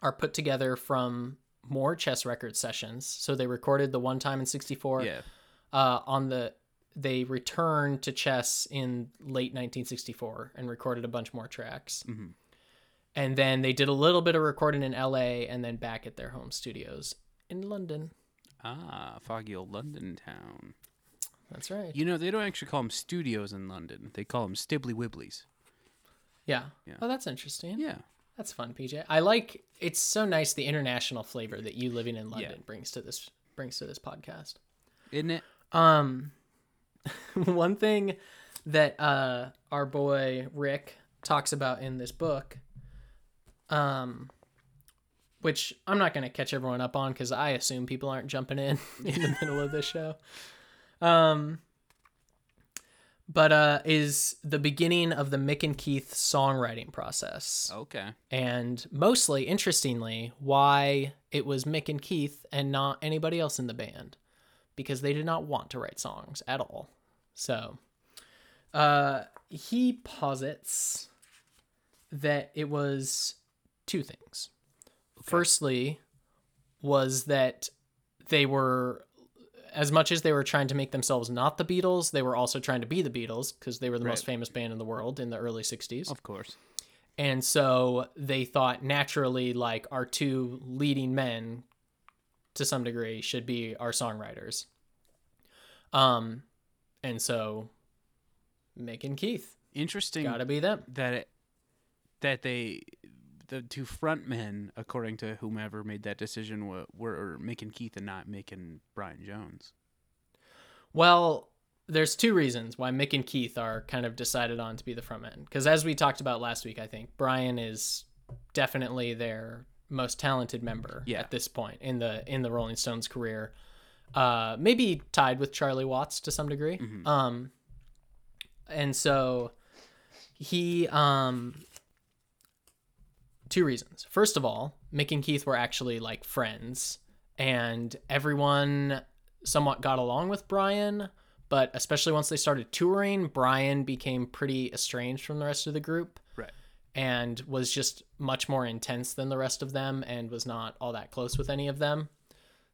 are put together from more chess record sessions. So they recorded the one time in '64. Yeah. Uh, on the they returned to chess in late 1964 and recorded a bunch more tracks. Mhm. And then they did a little bit of recording in LA and then back at their home studios in London. Ah, foggy old London town. That's right. You know, they don't actually call them studios in London. They call them Stibbly Wibblies. Yeah. Yeah. Oh, that's interesting. Yeah. That's fun, PJ. I like it's so nice the international flavor that you living in London Yeah. brings to this brings to this podcast. Isn't it? Um <laughs> one thing that uh our boy Rick talks about in this book um which I'm not going to catch everyone up on cuz I assume people aren't jumping in <laughs> in the middle of this show. Um but uh is the beginning of the Mick and Keith songwriting process Okay. and mostly interestingly why it was Mick and Keith and not anybody else in the band because they did not want to write songs at all. So uh he posits that it was two things. Firstly was that they were as much as they were trying to make themselves not the Beatles, they were also trying to be the Beatles because they were the most famous band in the world in the early 60s. Of course. And so they thought naturally, like, our two leading men, to some degree, should be our songwriters. Um, and so Mick and Keith Interesting gotta be them. that it, that they the two front men, according to whomever made that decision, were, were Mick and Keith and not Mick and Brian Jones. Well, there's two reasons why Mick and Keith are kind of decided on to be the front men. Because as we talked about last week, I think Brian is definitely their most talented member Yeah. at this point in the in the Rolling Stones career. Uh, maybe tied with Charlie Watts to some degree. Um, and so he um two reasons. First of all, Mick and Keith were actually like friends, and everyone somewhat got along with Brian, but especially once they started touring, Brian became pretty estranged from the rest of the group Right. and was just much more intense than the rest of them and was not all that close with any of them.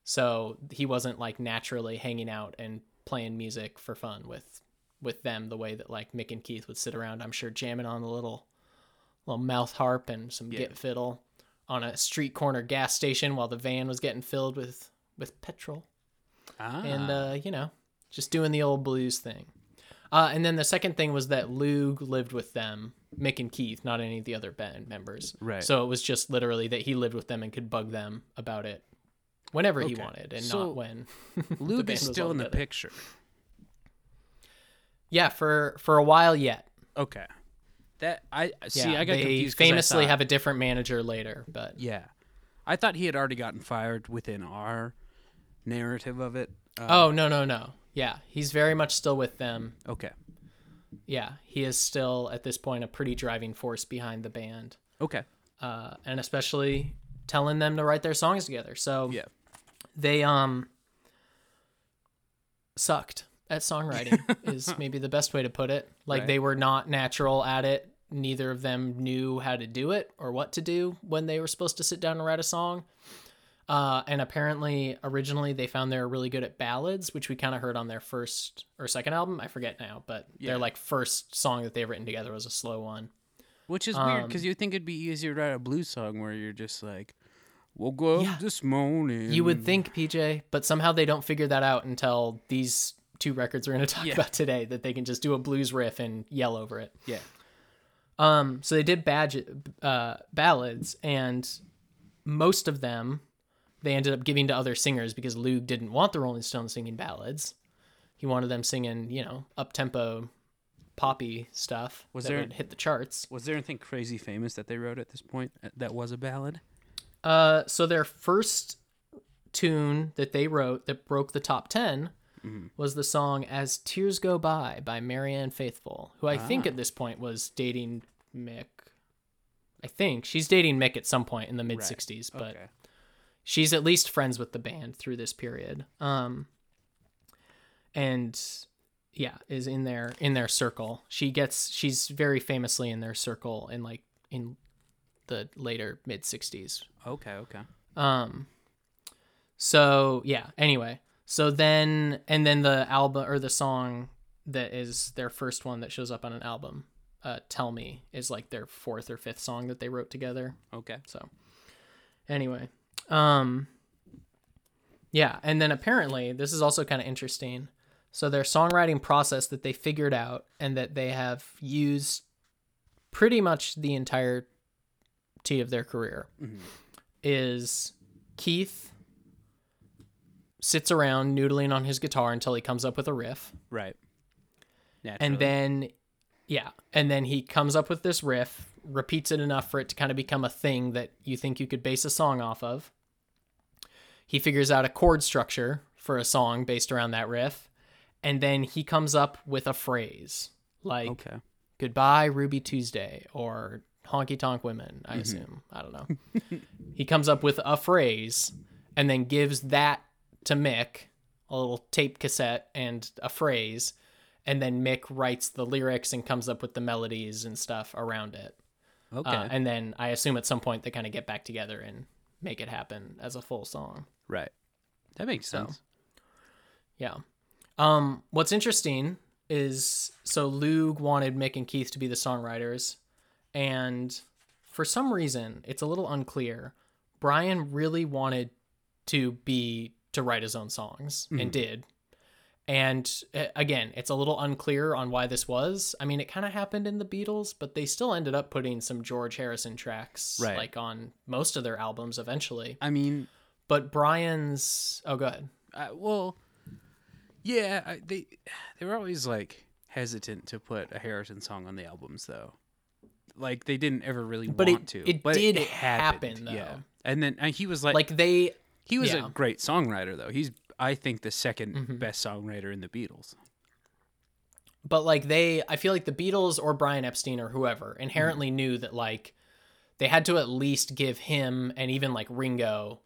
So he wasn't like naturally hanging out and playing music for fun with with them the way that like Mick and Keith would sit around, I'm sure jamming on the little little mouth harp and some Yeah. git fiddle on a street corner gas station while the van was getting filled with with petrol Ah. and uh, you know, just doing the old blues thing. Uh, and then the second thing was that Loog lived with them, Mick and Keith, not any of the other band members. Right. So it was just literally that he lived with them and could bug them about it whenever he wanted, and So, not when. <laughs> Band is was still in the picture. Yeah, for for a while yet. Okay. That I see. Yeah, I got they confused. famously thought- have a different manager later, but Yeah, I thought he had already gotten fired within our narrative of it. Uh, oh no no no, yeah, he's very much still with them. okay. Yeah, he is still at this point a pretty driving force behind the band. Okay. uh, and especially telling them to write their songs together. So Yeah. they um sucked at songwriting <laughs> is maybe the best way to put it. Like Right. they were not natural at it. Neither of them knew how to do it or what to do when they were supposed to sit down and write a song. Uh, and apparently, originally they found they were really good at ballads, which we kind of heard on their first or second album. I forget now, but Yeah. their like first song that they've written together was a slow one. Which is weird Um, because you think it'd be easier to write a blues song where you're just like, woke up Yeah. this morning. You would think, PJ, but somehow they don't figure that out until these two records we're going <laughs> to talk Yeah. about today. That they can just do a blues riff and yell over it. Yeah. Um, so they did badge, uh, ballads, and most of them they ended up giving to other singers because Luke didn't want the Rolling Stones singing ballads. He wanted them singing, you know, up tempo, poppy stuff Was that there- would hit the charts. Was there anything crazy famous that they wrote at this point that was a ballad? Uh, so their first tune that they wrote that broke the top 10 was the song "As Tears Go By" by Marianne Faithfull, who I think at this point was dating Mick. I think she's dating Mick at some point in the mid '60s, but okay. she's at least friends with the band through this period. Um, and yeah, is in their in their circle. She gets she's very famously in their circle in like in the later mid '60s. Okay. Okay. Um, so yeah. Anyway, so then and then the album or the song that is their first one that shows up on an album, uh, "Tell Me," is like their fourth or fifth song that they wrote together. Okay. So anyway, um yeah, and then apparently this is also kind of interesting. So their songwriting process that they figured out and that they have used pretty much the entirety of their career is Keith sits around noodling on his guitar until he comes up with a riff. Right. and then yeah and then he comes up with this riff repeats it enough for it to kind of become a thing that you think you could base a song off of. He figures out a chord structure for a song based around that riff and then he comes up with a phrase like Okay. goodbye ruby tuesday or honky tonk women i mm-hmm. assume. I don't know. <laughs> He comes up with a phrase and then gives that to mick a little tape cassette and a phrase and then mick writes the lyrics and comes up with the melodies and stuff around it Okay. Uh, and then i assume at some point they kind of get back together and make it happen as a full song right. That makes So- sense. Yeah. Um, what's interesting is so Loog wanted Mick and Keith to be the songwriters, and for some reason, it's a little unclear. Brian really wanted to be to write his own songs and did. And uh, again, it's a little unclear on why this was. I mean, it kind of happened in the Beatles, but they still ended up putting some George Harrison tracks Right. like on most of their albums eventually. I mean, But Brian's oh, go ahead. uh, well, yeah, I, they they were always like hesitant to put a Harrison song on the albums, though. Like they didn't ever really But it- want to. it but did happened, happen, though. Yeah, and then and he was like, Like they he was yeah. a great songwriter, though. He's I think the 2nd Mm-hmm. best songwriter in the Beatles. but like they i feel like the beatles or brian epstein or whoever inherently knew that like they had to at least give him and even like ringo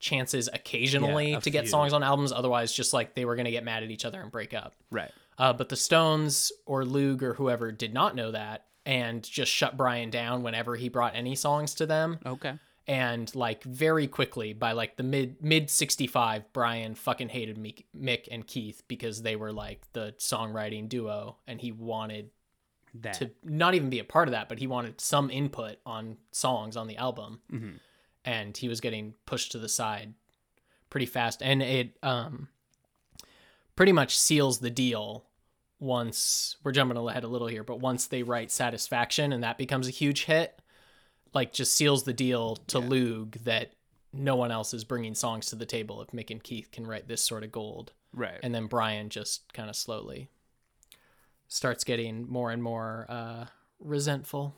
chances occasionally Yeah, to get songs on albums otherwise just like they were going to get mad at each other and break up Right. uh, but the stones or Loog or whoever did not know that and just shut brian down whenever he brought any songs to them Okay. And like very quickly by like the mid mid 65 brian fucking hated mick, mick and keith because they were like the songwriting duo and he wanted That. to not even be a part of that but he wanted some input on songs on the album Mhm. and he was getting pushed to the side pretty fast and it um pretty much seals the deal once we're jumping ahead a little here but once they write satisfaction and that becomes a huge hit like just seals the deal to Yeah. Loog that no one else is bringing songs to the table if Mick and Keith can write this sort of gold right. and then Brian just kind of slowly starts getting more and more uh, resentful.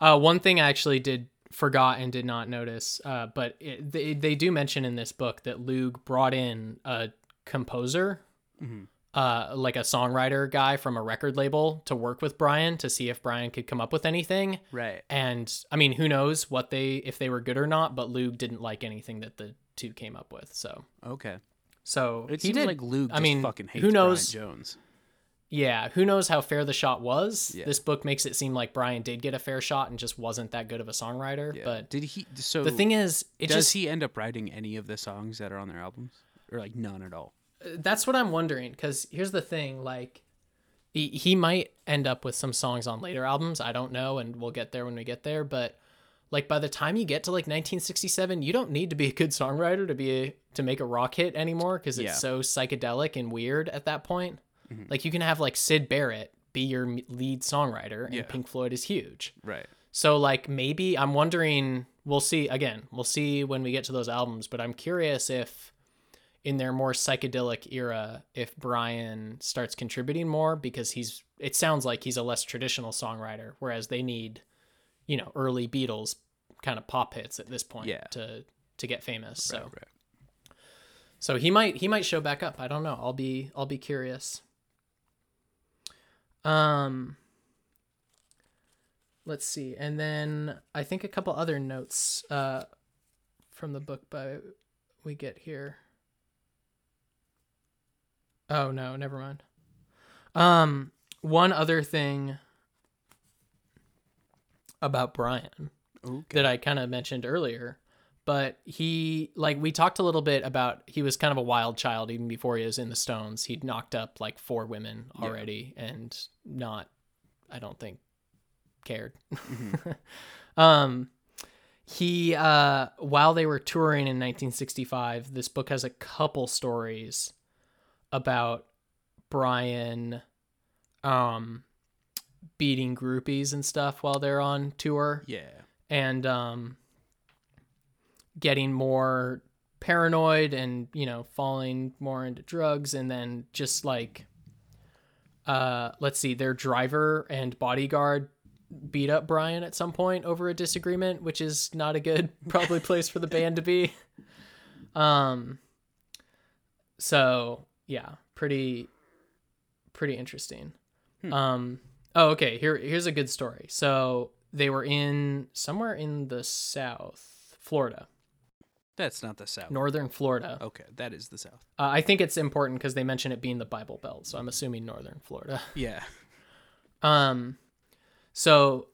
Uh, one thing I actually did forgot and did not notice, uh, but it, they they do mention in this book that Lug brought in a composer, Mhm. Uh, like a songwriter guy from a record label, to work with Brian to see if Brian could come up with anything. right. And I mean, who knows what they if they were good or not, but Loog didn't like anything that the two came up with. So Okay. So It he seems did. like Luke. I mean, fucking hates who knows? Brian Jones. Yeah, who knows how fair the shot was? Yeah. This book makes it seem like Brian did get a fair shot and just wasn't that good of a songwriter. Yeah. But did he? So the thing is, does just he end up writing any of the songs that are on their albums, or like none at all? That's what I'm wondering. Because here's the thing, like he, he might end up with some songs on later albums. I don't know, and we'll get there when we get there. But like by the time you get to like 1967, you don't need to be a good songwriter to be a, to make a rock hit anymore because it's Yeah. so psychedelic and weird at that point. Mm-hmm. Like you can have like Syd Barrett be your lead songwriter, and Yeah. Pink Floyd is huge. Right. So like maybe I'm wondering we'll see again, we'll see when we get to those albums, but I'm curious if in their more psychedelic era if Brian starts contributing more because he's it sounds like he's a less traditional songwriter whereas they need you know early Beatles kind of pop hits at this point Yeah. to to get famous. So Right. right. so he might he might show back up. I don't know. I'll be I'll be curious. Um let's see. And then I think a couple other notes uh from the book by we get here. Oh no, never mind. Um one other thing about Brian Okay. that I kind of mentioned earlier. But he, like, we talked a little bit about he was kind of a wild child even before he was in the Stones. He'd knocked up like four women Yeah. already and not, I don't think, cared. Mm-hmm. <laughs> um, he, uh, while they were touring in 1965, this book has a couple stories about Brian, um, beating groupies and stuff while they're on tour Yeah. and um, getting more paranoid and you know falling more into drugs and then just like uh let's see their driver and bodyguard beat up Brian at some point over a disagreement which is not a good <laughs> probably place for the band to be <laughs> um so yeah pretty pretty interesting um oh okay here here's a good story so they were in somewhere in the south florida That's not the South. northern florida Okay, that is the South. uh, i think it's important because they mention it being the bible belt so i'm assuming northern florida <laughs> Yeah. um so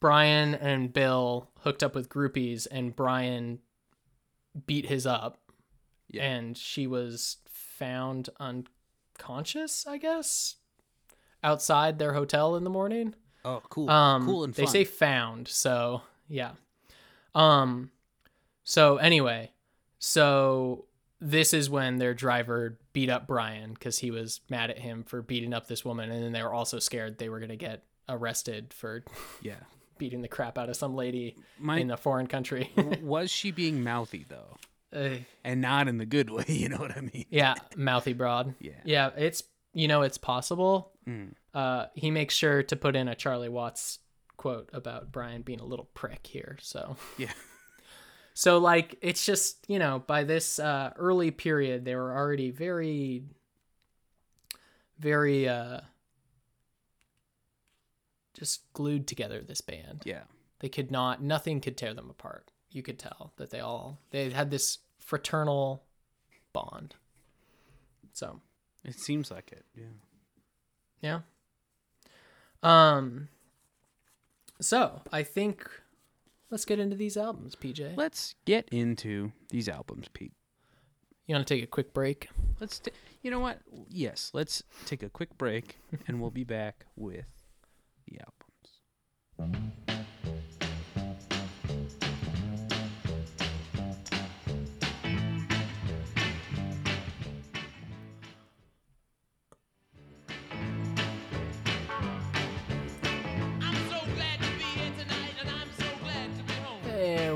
brian and bill hooked up with groupies and brian beat his up Yeah. and she was found unconscious i guess outside their hotel in the morning Oh, cool. Um, cool and fun. they say found, so yeah. Um, so anyway, so this is when their driver beat up Brian because he was mad at him for beating up this woman, and then they were also scared they were gonna get arrested for <laughs> yeah. beating the crap out of some lady My in a foreign country. <laughs> was she being mouthy though, And not in the good way? <laughs> You know what I mean? yeah, mouthy broad. <laughs> Yeah. Yeah, it's you know it's possible. Mm. Uh, he makes sure to put in a Charlie Watts quote about Brian being a little prick here. So <laughs> Yeah. So like it's just, you know, by this uh early period they were already very very uh just glued together this band. Yeah. They could not nothing could tear them apart. You could tell that they all they had this fraternal bond. So, It seems like it. Yeah. yeah. Um so, I think let's get into these albums, PJ. Let's get into these albums, Pete. You want to take a quick break? Let's. T- you know what? Yes. Let's take a quick break, and we'll be back with the albums.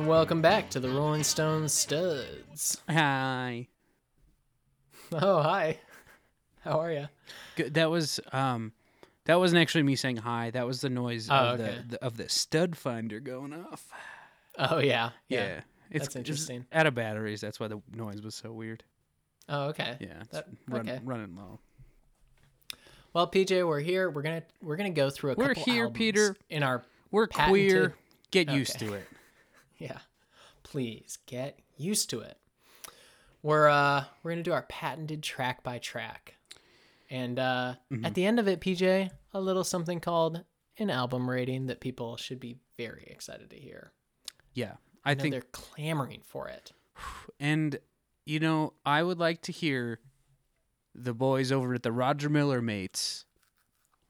And welcome back to the Rolling Stones Studs. Hi. Oh, hi. How are you? Good. That was um, that wasn't actually me saying hi. That was the noise Oh, of okay. the, the of the stud finder going off. Oh, yeah. Yeah. Yeah. It's That's just interesting. Out of batteries. That's why the noise was so weird. Oh, okay. Yeah. That- run, okay. running low. Well, PJ, we're here. We're gonna we're gonna go through a We're couple here, Peter. in our We're Patented- queer. Get used to it. <laughs> yeah. Please get used to it. we're uh we're gonna do our patented track by track, and uh, Mm-hmm. at the end of it, PJ, a little something called an album rating that people should be very excited to hear. Yeah. I I think they're clamoring for it. <sighs> And you know, I would like to hear the boys over at the Roger Miller mates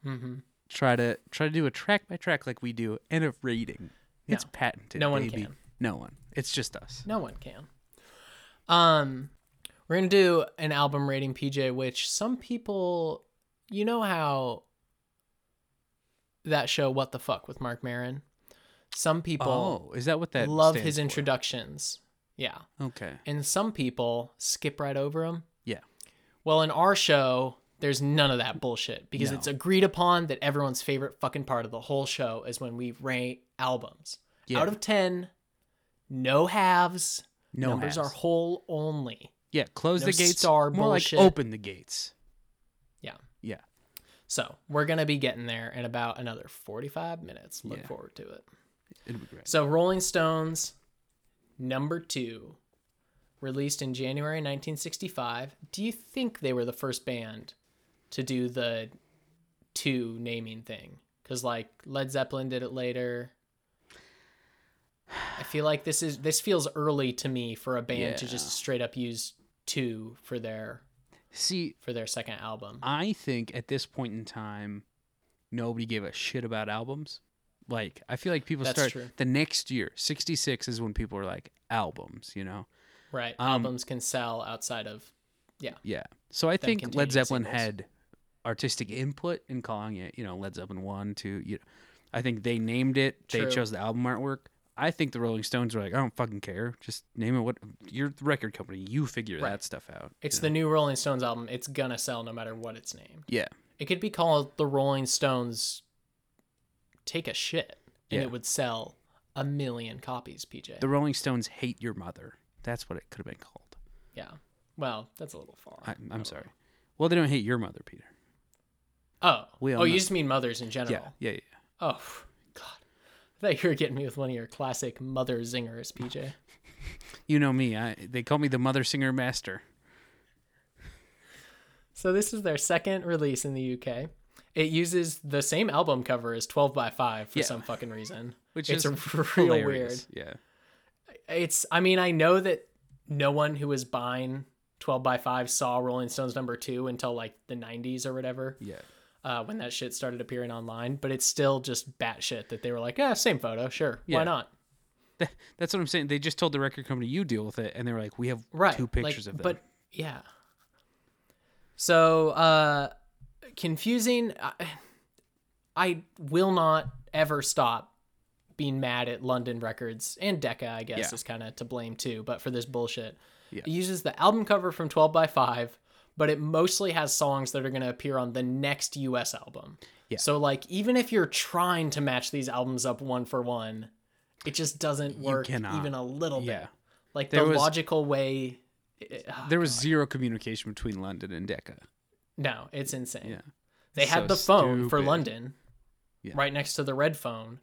Mm-hmm. try to try to do a track by track like we do and a rating. It's patented. No one baby. can. No one. It's just us. No one can. Um, we're gonna do an album rating, PJ, which some people, you know how that show What the Fuck with Marc Maron. Some people Oh, is that what that love his for? introductions. Yeah, Okay. and some people skip right over them. Yeah. Well, in our show, there's none of that bullshit because No. it's agreed upon that everyone's favorite fucking part of the whole show is when we rate albums. Yeah. Out of 10, no halves. No Numbers are whole only. Yeah, close no the gates. star More bullshit. like open the gates. Yeah. Yeah. So we're going to be getting there in about another 45 minutes. Look Yeah. forward to it. It'll be great. So Rolling Stones, number two, released in January 1965. Do you think they were the first band to do the two naming thing? Because like Led Zeppelin did it later. I feel like this is this feels early to me for a band to just straight up use two for their See, for their second album. I think at this point in time, nobody gave a shit about albums. Like, I feel like people That's start true. the next year. Sixty six is when people are like albums. You know. Right. Um, Albums can sell outside of yeah. Yeah. So I think Led Zeppelin singles. had artistic input in calling it, you know, Led Zeppelin one, two. You know, I think they named it. They chose the album artwork. I think the Rolling Stones were like, I don't fucking care. Just name it what you're the record company. You figure Right. that stuff out. It's the know? new Rolling Stones album. It's gonna sell no matter what it's named. yeah. It could be called the Rolling Stones Take a Shit and Yeah. it would sell a million copies, PJ. The Rolling Stones hate your mother. That's what it could have been called. yeah. Well, that's a little far. I, I I'm sorry. Well, they don't hate your mother, Peter. Oh. We oh, you just mean mothers in general. Yeah, yeah, yeah. Oh, God. I thought you were getting me with one of your classic mother zingers, PJ. <laughs> You know me. I they call me the mother singer master. So this is their second release in the UK. It uses the same album cover as 12 by 5 for Yeah. some fucking reason. Which it's is <laughs> real weird. Yeah. It's I mean, I know that no one who was buying 12 by 5 saw Rolling Stones number 2 until like the 90s or whatever. Yeah. Uh, when that shit started appearing online, but it's still just batshit that they were like, "Yeah, same photo, sure, Yeah. why not?" That's what I'm saying. They just told the record company you deal with it, and they were like, "We have right two pictures like, of them." but yeah so uh confusing I, I will not ever stop being mad at london records and decca i guess Yeah. is kind of to blame too but for this bullshit Yeah. it uses the album cover from 12 by 5 but it mostly has songs that are going to appear on the next us album Yeah. so like even if you're trying to match these albums up one for one it just doesn't work even a little bit Yeah. like There the was- logical way it- oh, there was zero communication between London and Decca. no it's insane Yeah. they had So the phone for london Yeah. right next to the red phone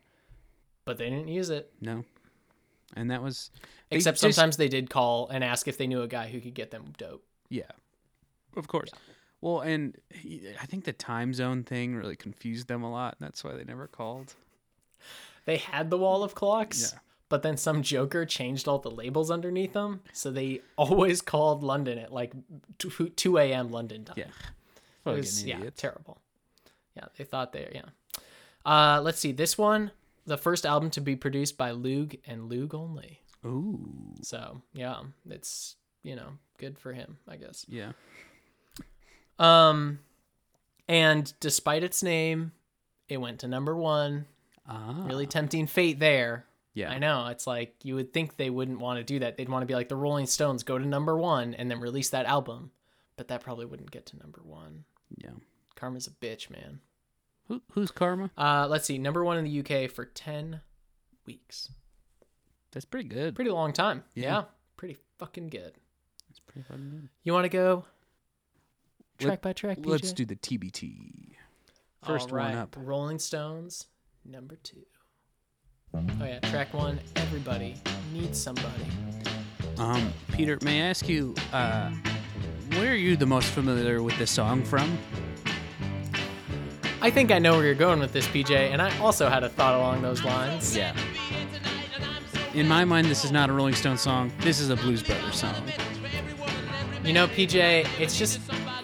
but they didn't use it No. And that was they except just- sometimes they did call and ask if they knew a guy who could get them dope Yeah. Of course. Well, and he, I think the time zone thing really confused them a lot, and that's why they never called. they had the wall of clocks Yeah. but then some joker changed all the labels underneath them so they <laughs> always called london at like 2, 2 a.m london time Yeah. It was, yeah, terrible. Yeah, they thought they yeah. Uh, let's see. This one, the first album to be produced by Loog and Loog only. Ooh. So yeah, it's you know good for him, I guess. Yeah. Um, and despite its name, it went to number one. Ah. Really tempting fate there. Yeah. I know. It's like you would think they wouldn't want to do that. They'd want to be like the Rolling Stones, go to number one and then release that album. But that probably wouldn't get to number one. Yeah. Karma's a bitch, man. Who, who's Karma? Uh, let's see, number one in the UK for ten weeks. That's pretty good. Pretty long time. Yeah. Yeah, pretty fucking good. That's pretty fucking good. You want to go track Let- by track? PJ? Let's do the TBT. First right, one up. Rolling Stones, number two. Oh yeah, track one. Everybody needs somebody. Um, Peter, may I ask you, uh, where are you the most familiar with this song from? I think I know where you're going with this, PJ, and I also had a thought along those lines. Yeah. In my mind, this is not a Rolling Stone song. This is a Blues Brothers song. You know, PJ, it's just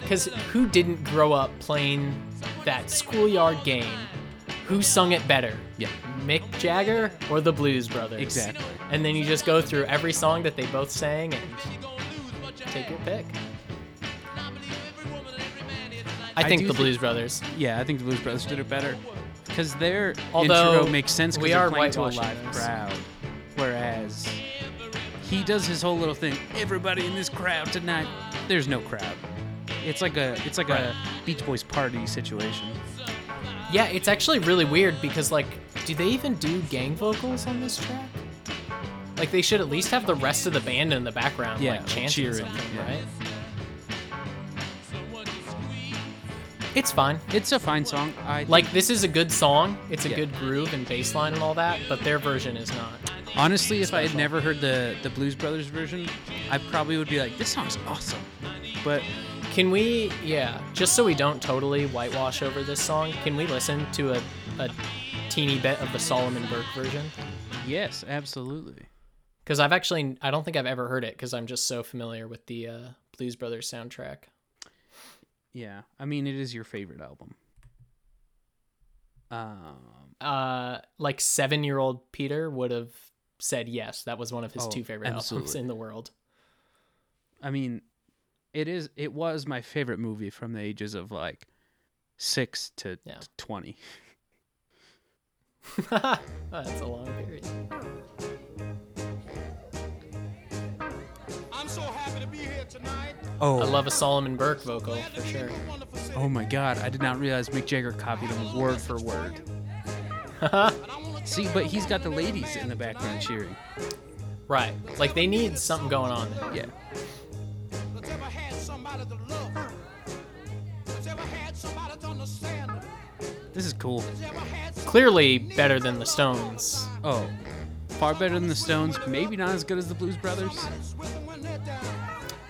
because who didn't grow up playing that schoolyard game? Who sung it better? Yeah. Mick Jagger or the Blues Brothers? Exactly. And then you just go through every song that they both sang and take your pick. I I think do the thi- Blues Brothers. Yeah, I think the Blues Brothers did it better because their Although, intro makes sense we because they're are playing to a live this. crowd, whereas he does his whole little thing. Everybody in this crowd tonight. There's no crowd. It's like a it's like a Beach Boys party situation. Yeah, it's actually really weird because, like, do they even do gang vocals on this track? Like, they should at least have the rest of the band in the background, Yeah, like chanting cheering, something, yeah. right? It's fine. It's a fine song. I think- Like, this is a good song. It's a Yeah. good groove and bass line and all that, but their version is not. honestly, if I had never heard the the Blues Brothers version, I probably would be like, this song's awesome. But Can we, yeah, just so we don't totally whitewash over this song, can we listen to a, a teeny bit of the Solomon Burke version? yes, absolutely. Because I've actually, I don't think I've ever heard it because I'm just so familiar with the uh, Blues Brothers soundtrack. Yeah, I mean, it is your favorite album. Um, Uh, like seven year old Peter would have said yes, that was one of his Oh, two favorite <laughs> albums in the world. I mean, it is. It was my favorite movie from the ages of like six to Yeah. twenty. <laughs> That's a long period. I'm so happy to be here tonight. Oh, I love a Solomon Burke vocal for sure. Oh my God! I did not realize Mick Jagger copied him word for word. <laughs> <laughs> And I wanna See, but he's got the ladies in the background cheering. Right. Like they need something going on there. Yeah. This is cool. That's ever had somebody Clearly better than the Stones. Oh, far better than the Stones. Maybe not as good as the Blues Brothers. with them when they're down.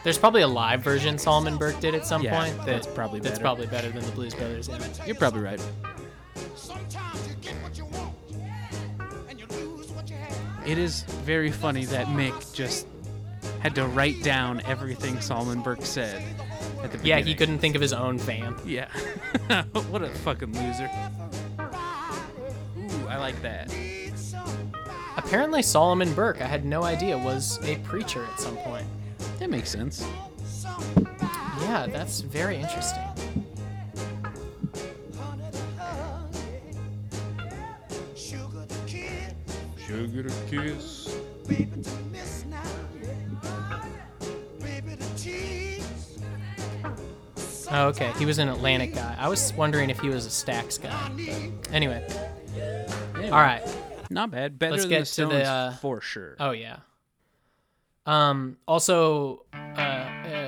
There's probably a live version Solomon Burke did at some Yeah, point. That, that's probably better. that's probably better than the Blues Brothers. Yeah. You're probably right. Sometimes you get what you want, and you lose what you have. It is very funny that Mick just had to write down everything Solomon Burke said at the beginning. Yeah, he couldn't think of his own fan. Yeah. <laughs> what a fucking loser. Ooh, I like that. Apparently, Solomon Burke, I had no idea, was a preacher at some point. That makes sense. Yeah, that's very interesting. Sugar the to kiss. baby to miss now. Baby to tease. Oh, okay. He was an Atlantic guy. I was wondering if he was a Stax guy. But anyway, all right. Not bad. Better Let's than get the to Stones the, uh, for sure. Oh yeah. Um. Also, uh,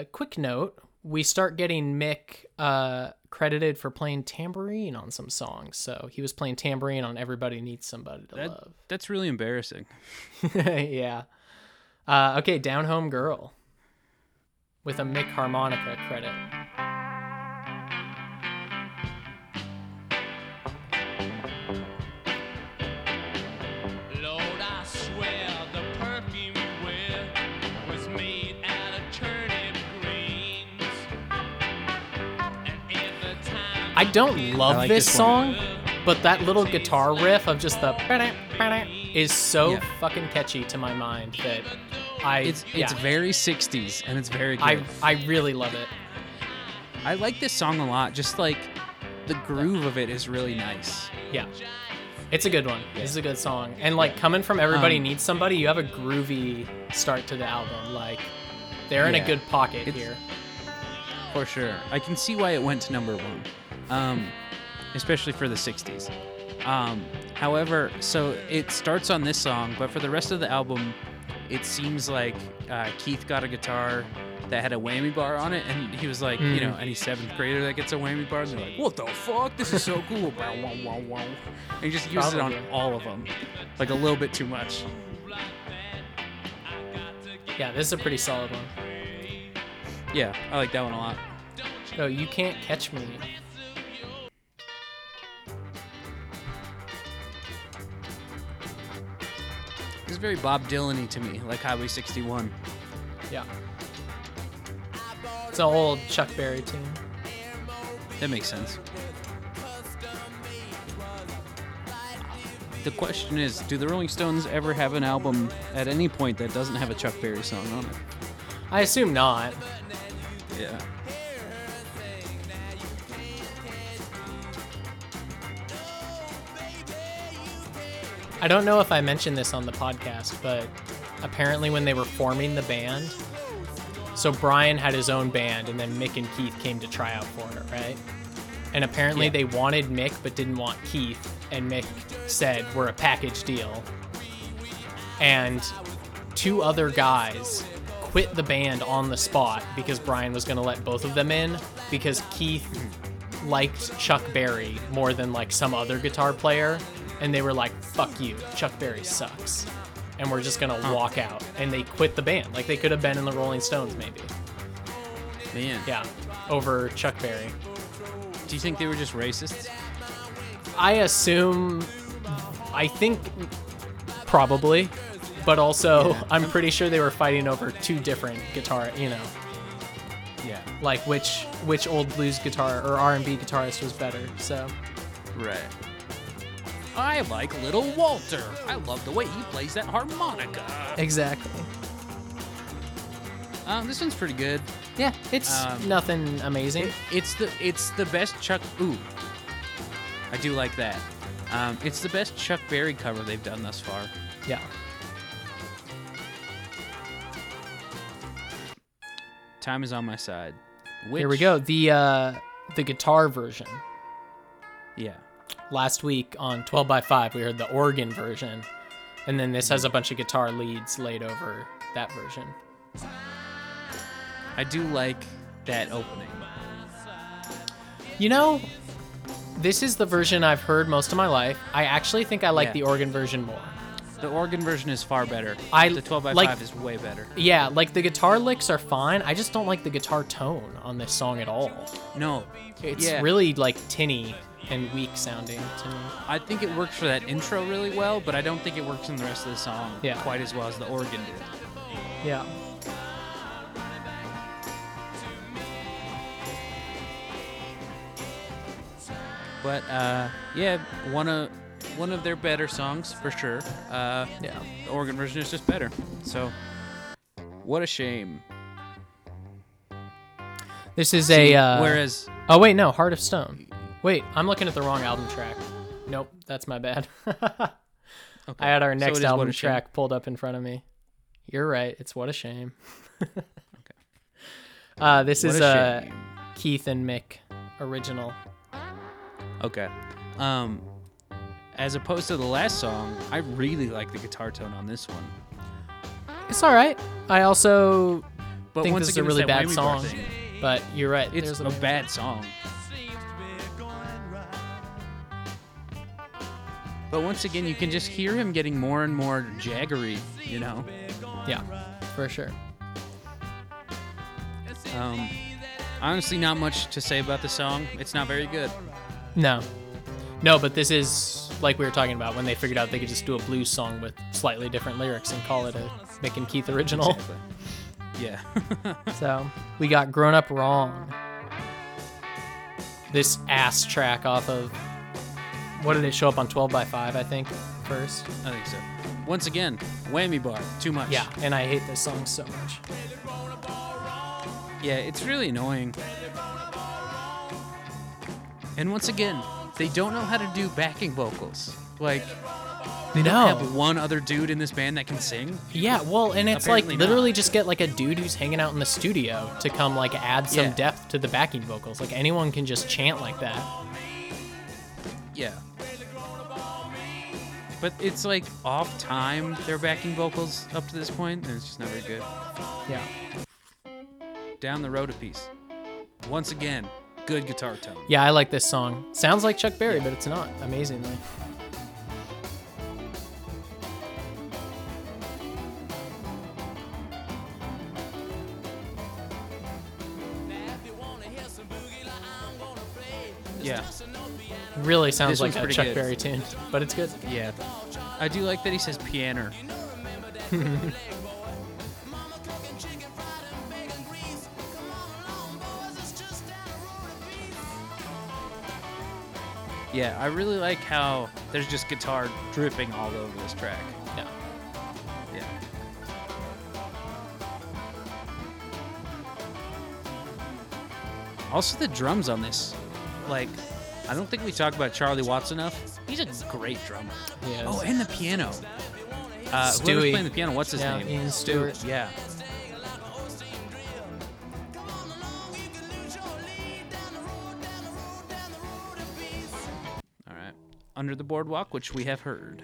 a quick note: we start getting Mick uh, credited for playing tambourine on some songs. So he was playing tambourine on "Everybody Needs Somebody to That- Love." That's really embarrassing. <laughs> yeah. Uh, okay, "Down Home Girl" with a Mick harmonica credit. I don't love like this, this song, but that little guitar riff of just the is so Yeah. fucking catchy to my mind that I It's it's very 60s and it's very good. I I really love it. I like this song a lot. Just like the groove of it is really nice. Yeah. It's a good one. This is a good song. And like coming from Everybody Um, Needs Somebody, you have a groovy start to the album. Like they're in a good pocket It's- here. For sure. I can see why it went to number one, um, especially for the 60s. Um, however, so it starts on this song, but for the rest of the album, it seems like uh, Keith got a guitar that had a whammy bar on it, and he was like, you Mm. know, any seventh grader that gets a whammy bar, and they're like, what the fuck? This is so cool. <laughs> And he just uses it on all of them, like a little bit too much. Yeah, this is a pretty solid one. Yeah, I like that one a lot. Oh, you can't catch me. Very Bob Dylan-y to me, like Highway 61. Yeah. It's an old Chuck Berry tune. That makes sense. The question is, do the Rolling Stones ever have an album at any point that doesn't have a Chuck Berry song on it? I assume not. Yeah. I don't know if I mentioned this on the podcast, but apparently when they were forming the band, so Brian had his own band, and then Mick and Keith came to try out for it, right? And apparently Yeah. they wanted Mick but didn't want Keith, and Mick said, "We're a package deal." And two other guys quit the band on the spot because Brian was going to let both of them in because Keith liked Chuck Berry more than like some other guitar player, and they were like, "Fuck you, Chuck Berry sucks," and we're just gonna walk out. And they quit the band. Like they could have been in the Rolling Stones, maybe. Man. Yeah, over Chuck Berry. Do you think they were just racists? I assume, I think, probably, but also <laughs> I'm pretty sure they were fighting over two different guitar. You know, Yeah. like which which old blues guitar or R&B guitarist was better. So Right. I like Little Walter. I love the way he plays that harmonica. exactly. Um, this one's pretty good. Yeah, it's Um, nothing amazing. It, it's the it's the best Chuck. Ooh, I do like that. Um, it's the best Chuck Berry cover they've done thus far. yeah. Time is on my side. Which, Here we go. The uh the guitar version. Yeah. Last week on 12 by 5 we heard the organ version. And then this has a bunch of guitar leads laid over that version. I do like that opening. You know, this is the version I've heard most of my life. I actually think I like Yeah. the organ version more. The organ version is far better. I- the 12 by like- 5 is way better. Yeah, like the guitar licks are fine. I just don't like the guitar tone on this song at all. No, It's yeah, really like tinny and weak sounding to me. I think it works for that intro really well, but I don't think it works in the rest of the song Yeah. quite as well as the organ did. Yeah. But uh, yeah, one of one of their better songs for sure. Uh, Yeah. the organ version is just better. So, what a shame. This is See, a uh, whereas Oh wait, no, Heart of Stone. Wait, I'm looking at the wrong album track. Nope, that's my bad. <laughs> okay, I had our next What album track pulled up in front of me. You're right. It's what a shame. Uh, this What is a a shame. Keith and Mick original. Okay. Um, as opposed to the last song, I really like the guitar tone on this one. It's all right. I also But think once this is a really bad song. thing. But you're right. It's there's a bad song. But once again, you can just hear him getting more and more jaggery, you know? Yeah, for sure. Um, honestly, not much to say about the song. It's not very good. No, no, but this is like we were talking about when they figured out they could just do a blues song with slightly different lyrics and call it a Mick and Keith original. Exactly. Yeah. <laughs> So we got Grown Up Wrong. This ass track off of what did it show up on 12 by 5 I think first. I think so. Once again, whammy bar. Too much. Yeah, and I hate this song so much. Yeah, it's really annoying. And once again, they don't know how to do backing vocals. Like, they no. don't have one other dude in this band that can sing. Yeah, well, and it's Apparently like not. literally just get like a dude who's hanging out in the studio to come like add some Yeah. depth to the backing vocals. Like anyone can just chant like that. Yeah. But it's like off time their backing vocals up to this point, and it's just not very good. Yeah. Down the road a piece. Once again, good guitar tone. Yeah, I like this song. Sounds like Chuck Berry, but it's not, amazingly. Yeah. Really sounds like a Chuck good. Berry tune, but it's good. yeah. I do like that he says piano. <laughs> Yeah, I really like how there's just guitar dripping all over this track. Yeah. Yeah. Also, the drums on this, like, I don't think we talk about Charlie Watts enough. He's a great drummer. Is. Oh, and the piano. Uh, whoever's Stewie. playing the piano, what's his Yeah, name? Ian Stewart. Yeah. All right. Under the Boardwalk, which we have heard.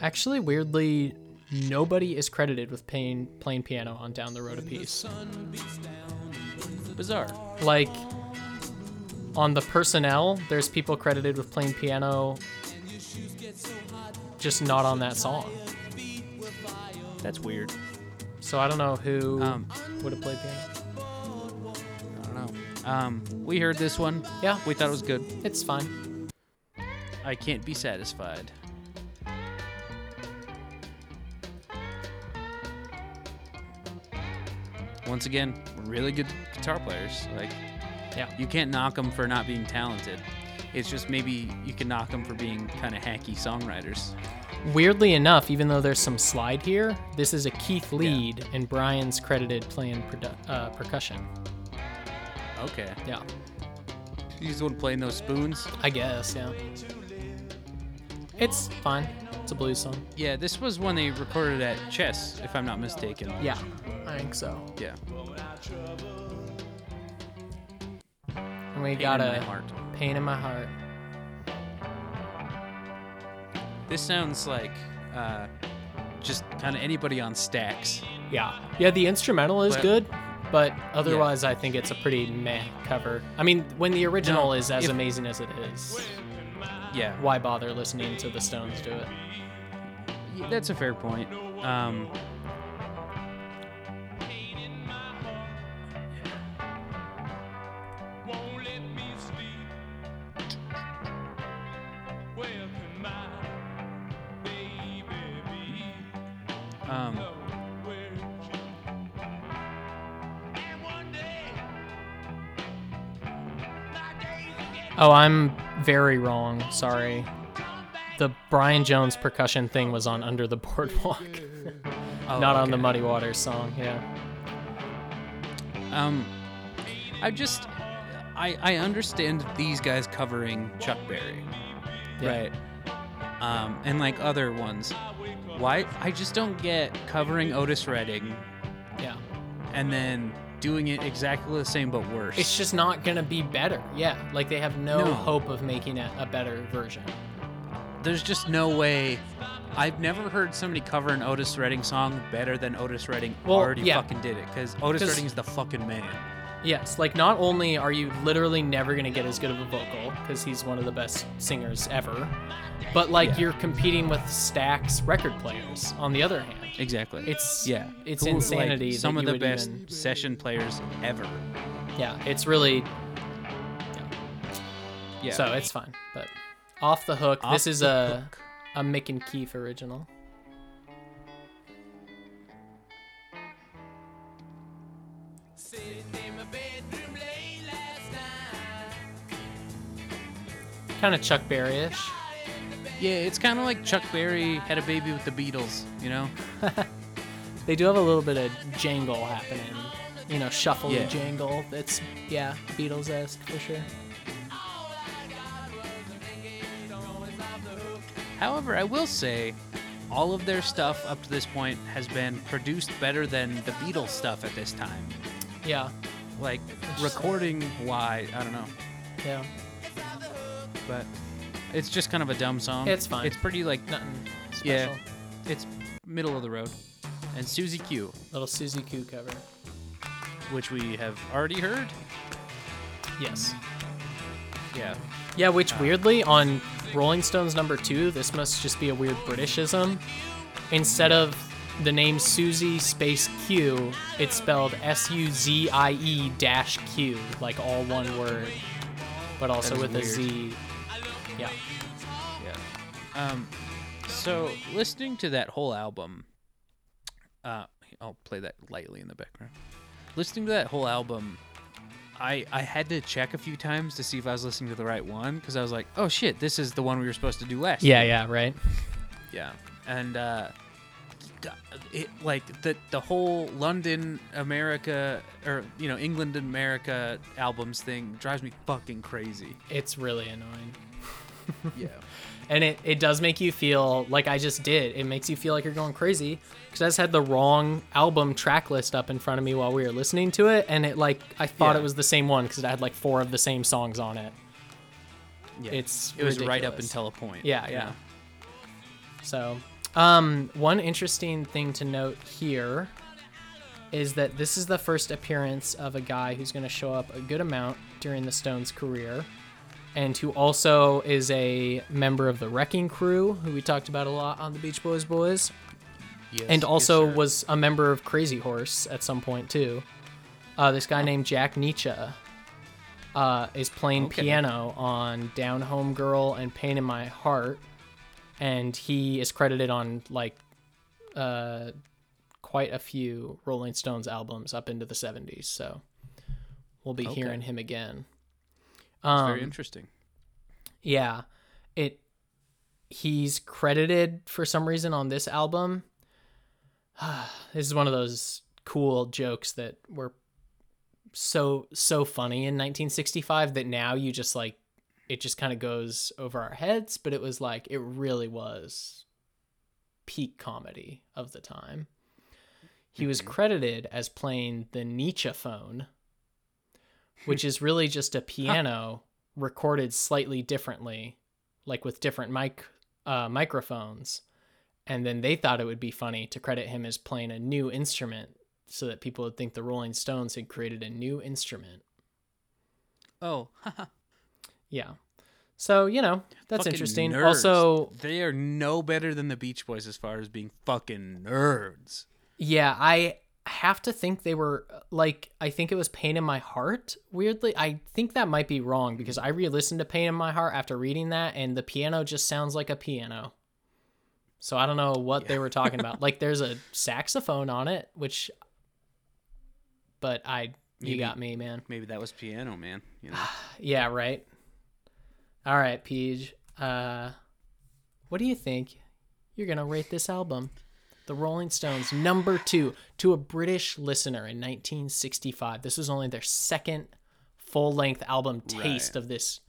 Actually, weirdly, nobody is credited with playing playing piano on Down the Road a Piece. Bizarre. Like on the personnel, there's people credited with playing piano, just not on that song. That's weird. So I don't know who Um, would have played piano. I don't know. Um, we heard this one. Yeah, We thought it was good. it's fine. I can't be satisfied. Once again, really good guitar players. Like, Yeah. you can't knock them for not being talented. It's just maybe you can knock them for being kind of hacky songwriters. Weirdly enough, even though there's some slide here, this is a Keith lead, and Brian's credited playing produ- uh, percussion. Okay. Yeah, He's the one playing those spoons. I guess. Yeah, it's fine. It's a blues song. Yeah, this was when they recorded at Chess, if I'm not mistaken. Yeah, I think so. Yeah. And we Pain got in a my heart. pain in my heart. This sounds like uh, just kind of anybody on Stax. Yeah, yeah. The instrumental is But- good, but otherwise, I think it's a pretty meh cover. I mean, when the original No, is as if- amazing as it is, Yeah, why bother listening to the Stones do it? Yeah, that's a fair point. Um, Oh, I'm very wrong. Sorry. The Brian Jones percussion thing was on Under the Boardwalk, <laughs> oh, not on the. Muddy Waters song. Yeah. Um, I just, I I understand these guys covering Chuck Berry, Yeah. right? Um, and like other ones. Why? I just don't get covering Otis Redding Yeah. and then doing it exactly the same but worse. It's just not gonna be better. Yeah. Like they have no, No. hope of making it a better version. there's just no way. I've never heard somebody cover an Otis Redding song better than Otis Redding Well, already yeah. fucking did it. Because Otis Redding is the fucking man. Yes, like not only are you literally never gonna get as good of a vocal because he's one of the best singers ever, but like Yeah. you're competing with Stax record players. On the other hand, Exactly. It's- yeah. it's Who, insanity that some of the best even- session players ever. yeah, it's really Yeah. yeah. so it's fine. But off the hook, Off this is the a hook. a Mick and Keith original. Kind of Chuck Berry-ish. Yeah, it's kind of like Chuck Berry had a baby with the Beatles. You know. <laughs> They do have a little bit of jangle happening. You know, shuffly Yeah. jangle. It's yeah, Beatles esque for sure. However, I will say, all of their stuff up to this point has been produced better than the Beatles stuff at this time. Yeah, Like recording wise, I don't know, yeah. but it's just kind of a dumb song. It's fine. It's pretty like Nothing Yeah. it's middle of the road. And Susie Q, Little Suzy Q cover. which we have already heard. Yes. Yeah. Yeah, which Uh, weirdly on Rolling Stones number two, this must just be a weird Britishism. Instead of the name Suzy space Q, it's spelled S U Z I E dash Q, like all one word. but also is with a weird. Z. Yeah. Yeah. Um, so listening to that whole album, uh, I'll play that lightly in the background. Listening to that whole album, I I had to check a few times to see if I was listening to the right one because I was like, oh shit, this is the one we were supposed to do last. Yeah, week." yeah, right. yeah, and uh, it like the the whole London America or you know England America albums thing drives me fucking crazy. It's really annoying. <laughs> Yeah. And it, it does make you feel like I just did. It makes you feel like you're going crazy because I just had the wrong album track list up in front of me while we were listening to it, and it like I thought Yeah. it was the same one because it had like four of the same songs on it. Yeah. It's it was right up until a point. Yeah, you yeah. So, um, one interesting thing to note here is that this is the first appearance of a guy who's going to show up a good amount during the Stones' career, and who also is a member of the Wrecking Crew, who we talked about a lot on the Beach Boys Boys, Yes, and also sir. was a member of Crazy Horse at some point too. Uh, this guy named Jack Nitzsche uh, is playing Okay. piano on Down Home Girl and Pain in My Heart, and he is credited on like uh, quite a few Rolling Stones albums up into the 70s. So we'll be Okay. hearing him again. It's Um, very interesting. yeah, it. He's credited for some reason on this album. <sighs> this is one of those cool jokes that were so so funny in 1965 that now you just like it just kind of goes over our heads, but it was like it really was peak comedy of the time. He was credited as playing the Nitzsche phone, which is really just a piano recorded slightly differently, like with different mic uh, microphones. And then they thought it would be funny to credit him as playing a new instrument so that people would think the Rolling Stones had created a new instrument. Oh, Yeah. So, you know, that's fucking interesting. nerds. Also, they are no better than the Beach Boys as far as being fucking nerds. Yeah, I have to think they were like I think it was Pain in My Heart. Weirdly, I think that might be wrong because I re-listened to Pain in My Heart after reading that and the piano just sounds like a piano. So I don't know what they were talking about. <laughs> Like there's a saxophone on it, which but I you got me, man. Maybe that was piano, man. You know, <sighs> Yeah, right. All right, Peach. Uh what do you think you're going to rate this album? The Rolling Stones, number two, to a British listener in 1965. This was only their second full length album taste Right. of this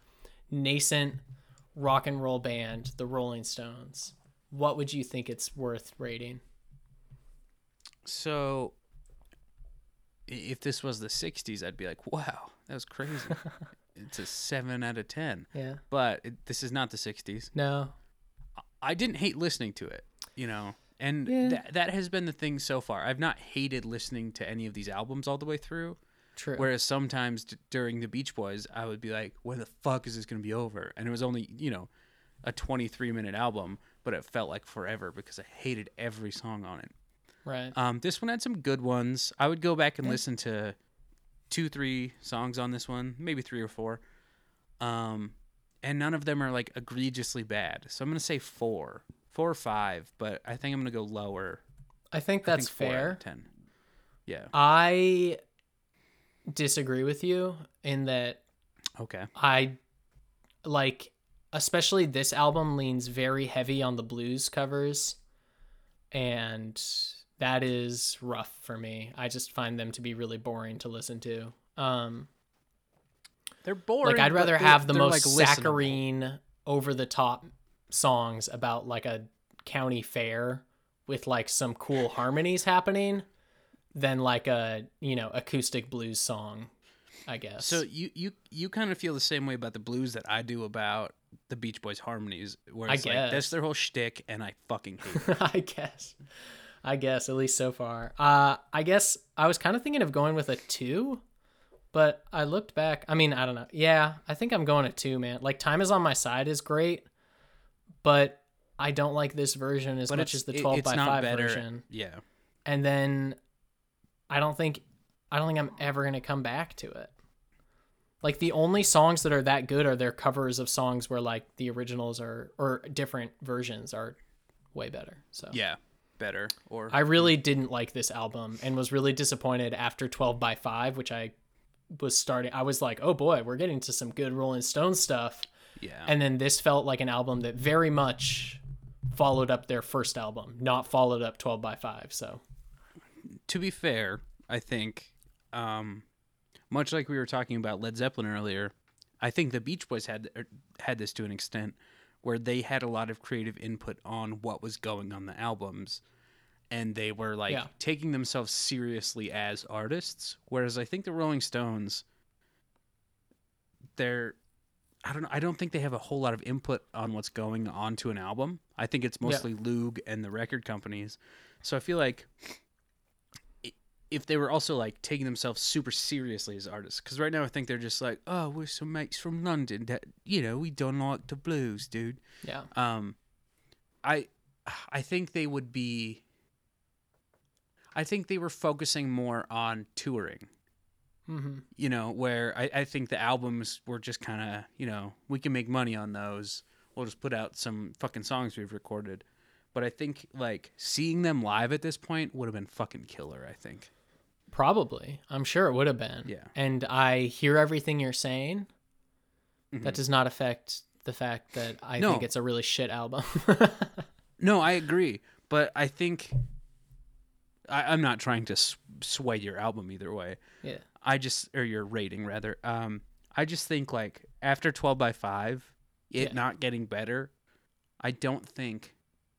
nascent rock and roll band, the Rolling Stones. What would you think it's worth rating? so if this was the '60s, I'd be like, "Wow, that was crazy." <laughs> it's a seven out of ten. Yeah. But it, this is not the '60s. No. I didn't hate listening to it, you know, and Yeah. that that has been the thing so far. I've not hated listening to any of these albums all the way through. True. Whereas sometimes d- during the Beach Boys, I would be like, "When the fuck is this gonna be over?" And it was only you know a 23 minute album, but it felt like forever because I hated every song on it. right. Um, this one had some good ones. I would go back and listen to two, three songs on this one, maybe three or four. Um, and none of them are like egregiously bad. So I'm gonna say four, four or five, but I think I'm gonna go lower. I think I that's think four out fair. Ten. Yeah. I disagree with you in that Okay. I like especially this album leans very heavy on the blues covers and that is rough for me. I just find them to be really boring to listen to. Um They're boring. like I'd rather have the most like, saccharine over the top songs about like a county fair with like some cool harmonies happening than like a, you know, acoustic blues song, I guess. So you you you kind of feel the same way about the blues that I do about the Beach Boys harmonies, where I it's like that's their whole shtick, and I fucking hate it. <laughs> I guess. I guess at least so far. Uh I guess I was kind of thinking of going with a 2, but I looked back. I mean, I don't know. Yeah, I think I'm going a 2, man. Like Time is on my side is great, but I don't like this version as but much as the it- 12 it's by not 5 better. version. Yeah. And then I don't think I don't think I'm ever going to come back to it. Like the only songs that are that good are their covers of songs where like the originals are or different versions are way better. So Yeah, better or I really didn't like this album and was really disappointed after 12 by 5, which I was starting I was like, "Oh boy, we're getting to some good Rolling Stone stuff." Yeah. And then this felt like an album that very much followed up their first album, not followed up 12 by 5. So, to be fair, I think, um, much like we were talking about Led Zeppelin earlier, I think the Beach Boys had er, had this to an extent where they had a lot of creative input on what was going on the albums, and they were like Yeah. taking themselves seriously as artists. Whereas I think the Rolling Stones, they're I don't know. I don't think they have a whole lot of input on what's going on to an album. I think it's mostly Loog and the record companies. So I feel like if they were also like taking themselves super seriously as artists, because right now I think they're just like, oh, we're some mates from London that you know we don't like the blues, dude. yeah. Um, I I think they would be. I think they were focusing more on touring Mhm. you know, where I, I think the albums were just kind of, you know, we can make money on those. We'll just put out some fucking songs we've recorded. But I think, like, seeing them live at this point would have been fucking killer, I think. Probably. I'm sure it would have been. Yeah. And I hear everything you're saying. That does not affect the fact that I Mm-hmm. No. think it's a really shit album. <laughs> No, I agree. But I think. I, I'm not trying to sway your album either way. yeah. I just, or your rating rather. Um, I just think, like, after 12 by 5, it Yeah. not getting better, I don't think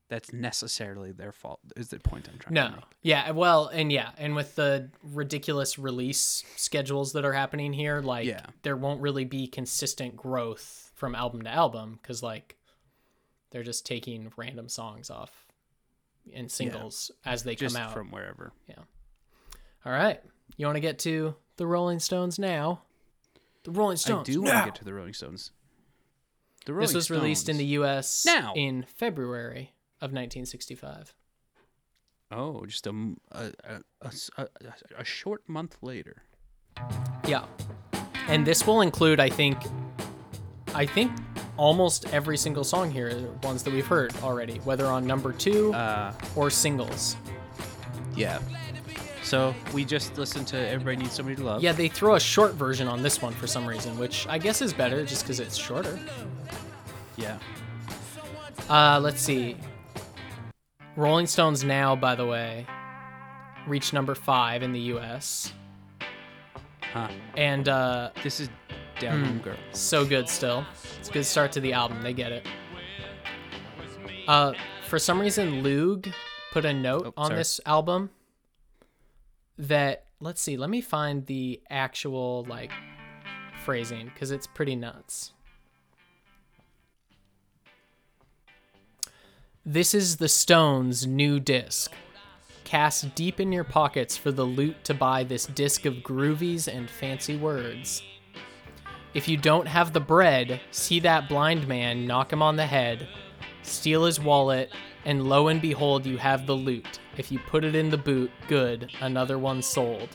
that's necessarily their fault, is the point I'm trying to No. make. Yeah, well, and yeah, and with the ridiculous release schedules that are happening here, like Yeah. there won't really be consistent growth from album to album cuz like they're just taking random songs off in singles as they just come out. from wherever. Yeah. All right. You want to get to the Rolling Stones now? The Rolling Stones. I do want to get to the Rolling Stones. The Rolling This was released in the U.S. Now. in February of 1965. oh, just a a a a short month later. Yeah. And this will include, I think, I think almost every single song here are ones that we've heard already, whether on number two Uh, or singles. yeah. So we just listened to "Everybody Needs Somebody to Love." Yeah, they throw a short version on this one for some reason, which I guess is better just because it's shorter. Yeah. Uh, let's see. Rolling Stones now, by the way, reached number five in the U.S. Huh. And uh, This is Down Home Girl. so good still. It's a good start to the album. They get it. Uh, for some reason, Loog put a note Oh, on sorry. this album that let's see. Let me find the actual like phrasing because it's pretty nuts. This is the Stones' new disc. Cast deep in your pockets for the loot to buy this disc of groovies and fancy words. If you don't have the bread, see that blind man, knock him on the head, steal his wallet, and lo and behold, you have the loot. If you put it in the boot, good, another one sold.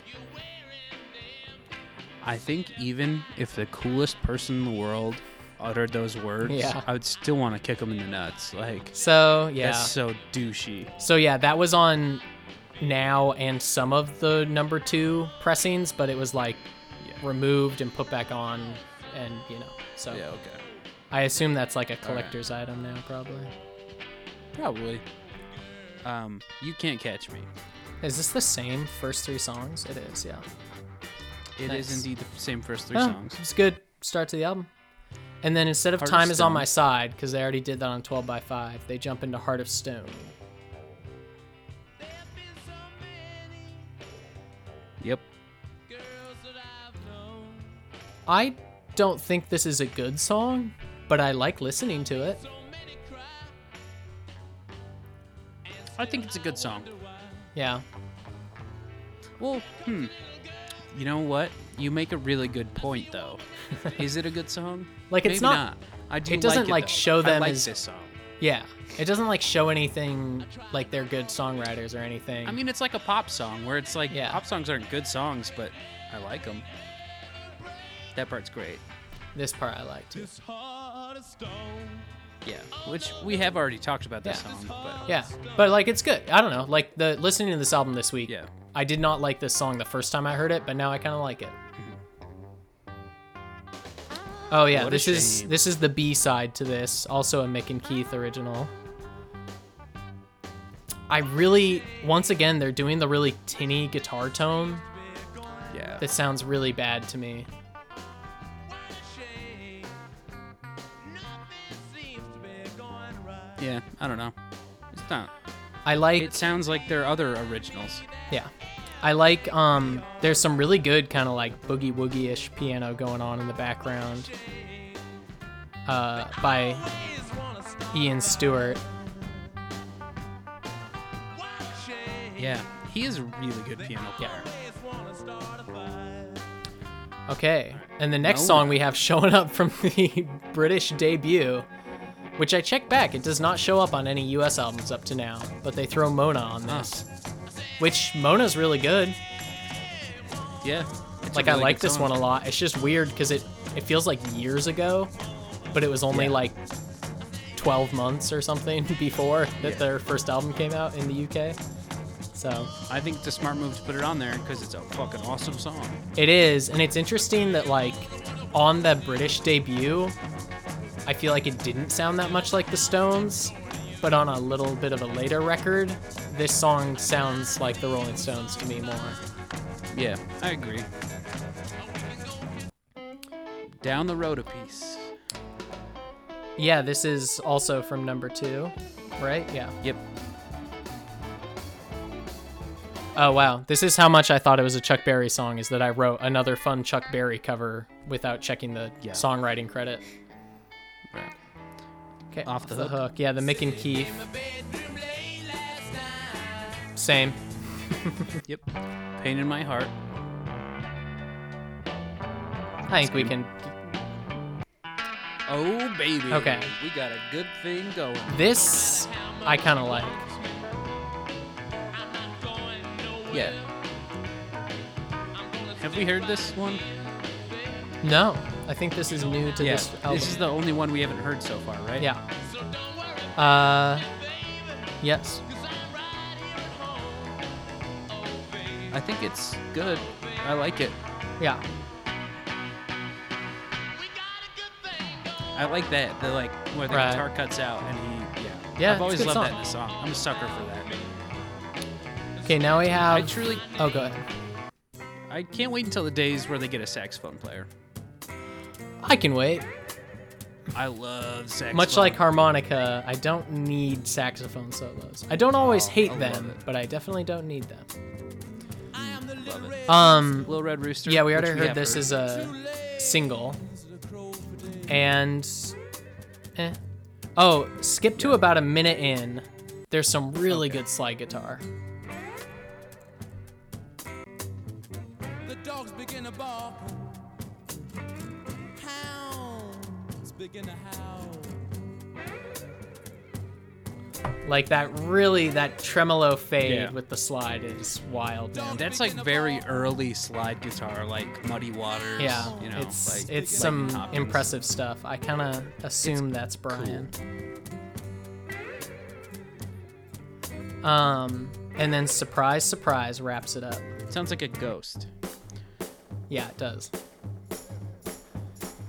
I think even if the coolest person in the world uttered those words, Yeah. I would still want to kick him in the nuts. Like So, yeah. that's so douchey. So, yeah, that was on now and some of the number two pressings, but it was like Yeah. removed and put back on, and you know. So, Yeah. Okay. I assume that's like a collector's item now, probably. Probably. Um, you can't catch me. Is this the same first three songs? It is, yeah. It is Nice. indeed the same first three Oh, songs. It's good start to the album. And then instead of Heart of Time is on my side, because they already did that on 12 by 5, they jump into Heart of Stone. Yep. I don't think this is a good song, but I like listening to it. I think it's a good song. Yeah. Well, hmm. You know what? You make a really good point, though. <laughs> is it a good song? Like, it's Maybe not- I do it doesn't, like, it, like, though. show I them like as- this song. Yeah. It doesn't like show anything like they're good songwriters or anything. I mean, it's like a pop song where it's like Yeah. pop songs aren't good songs, but I like them. That part's great. This part I like too. This heart of stone. Yeah, which we have already talked about this Yeah. song, but Yeah, but like it's good. I don't know. Like the listening to this album this week. Yeah. I did not like this song the first time I heard it, but now I kind of like it. Mm-hmm. Oh yeah, What a this is shame. this is the B side to this, also a Mick and Keith original. I really, once again, they're doing the really tinny guitar tone yeah. that sounds really bad to me. Yeah, I don't know. It's not. I like It sounds like their other originals. Yeah. I like um there's some really good kind of like boogie woogie ish piano going on in the background. Uh by Ian Stewart. Yeah, he is a really good piano player. Okay. And the next No. song we have <laughs> showing up from the British debut, which I checked back, it does not show up on any US albums up to now, but they throw Mona on this. Which Mona's really good. Yeah. Like I like this song. one a lot. It's just weird because it it feels like years ago, but it was only Yeah. like 12 months or something <laughs> before that Yeah. their first album came out in the UK. So I think it's a smart move to put it on there because it's a fucking awesome song. it is, and it's interesting that like on the British debut, I feel like it didn't sound that much like the Stones, but on a little bit of a later record, this song sounds like the Rolling Stones to me more. Yeah, I agree. Down the road a piece. Yeah, this is also from number two, right? Yeah. Yep. Oh wow, this is how much I thought it was a Chuck Berry song. Is that I wrote another fun Chuck Berry cover without checking the Yeah. songwriting credit. Okay, Off the hook. Yeah, the Mick and Keith. Same. <laughs> Yep. Pain in my heart. I think we can. Oh baby. Okay. We got a good thing going. This I kind of like. Yeah. Have we heard this one? No, I think this is new to yeah. this album. This is the only one we haven't heard so far, right? yeah. Uh, yes. I think it's good. I like it. Yeah. I like that. The like where the Right. guitar cuts out and he yeah. Yeah, I've always loved song. that in a song. I'm a sucker for that. Okay, now we have. I truly Oh, go ahead. I can't wait until the days where they get a saxophone player. I can wait. I love saxophone. Much like harmonica, I don't need saxophone solos. I don't always Oh, hate I love them, it. but I definitely don't need them. love it. Um, Little Red Rooster. yeah, we already heard have this heard. as a single, and eh. oh, skip to about a minute in. There's some really good slide guitar. The dogs begin to bark. Hounds begin to howl. Like that really that tremolo fade Yeah. with the slide is wild, man. That's like very early slide guitar, like Muddy Waters. Yeah, you know, it's like it's Lightning some Hopkins. impressive stuff. I kind of assume that's Brian. Um, and then surprise, surprise wraps it up. Sounds like a ghost. Yeah, it does.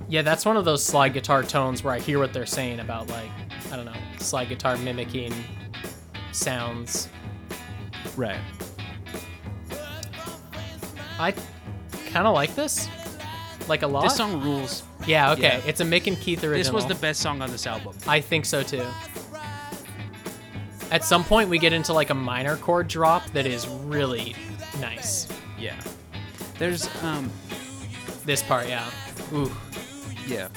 Yeah, that's one of those slide guitar tones where I hear what they're saying about like I don't know slide guitar mimicking sounds. Right. I kind of like this, like a lot. This song rules. yeah, okay, yeah. it's a Mick and Keith original. This was the best song on this album. I think so too. At some point, we get into like a minor chord drop that is really nice. Yeah. There's um This part, yeah. Ooh, yeah.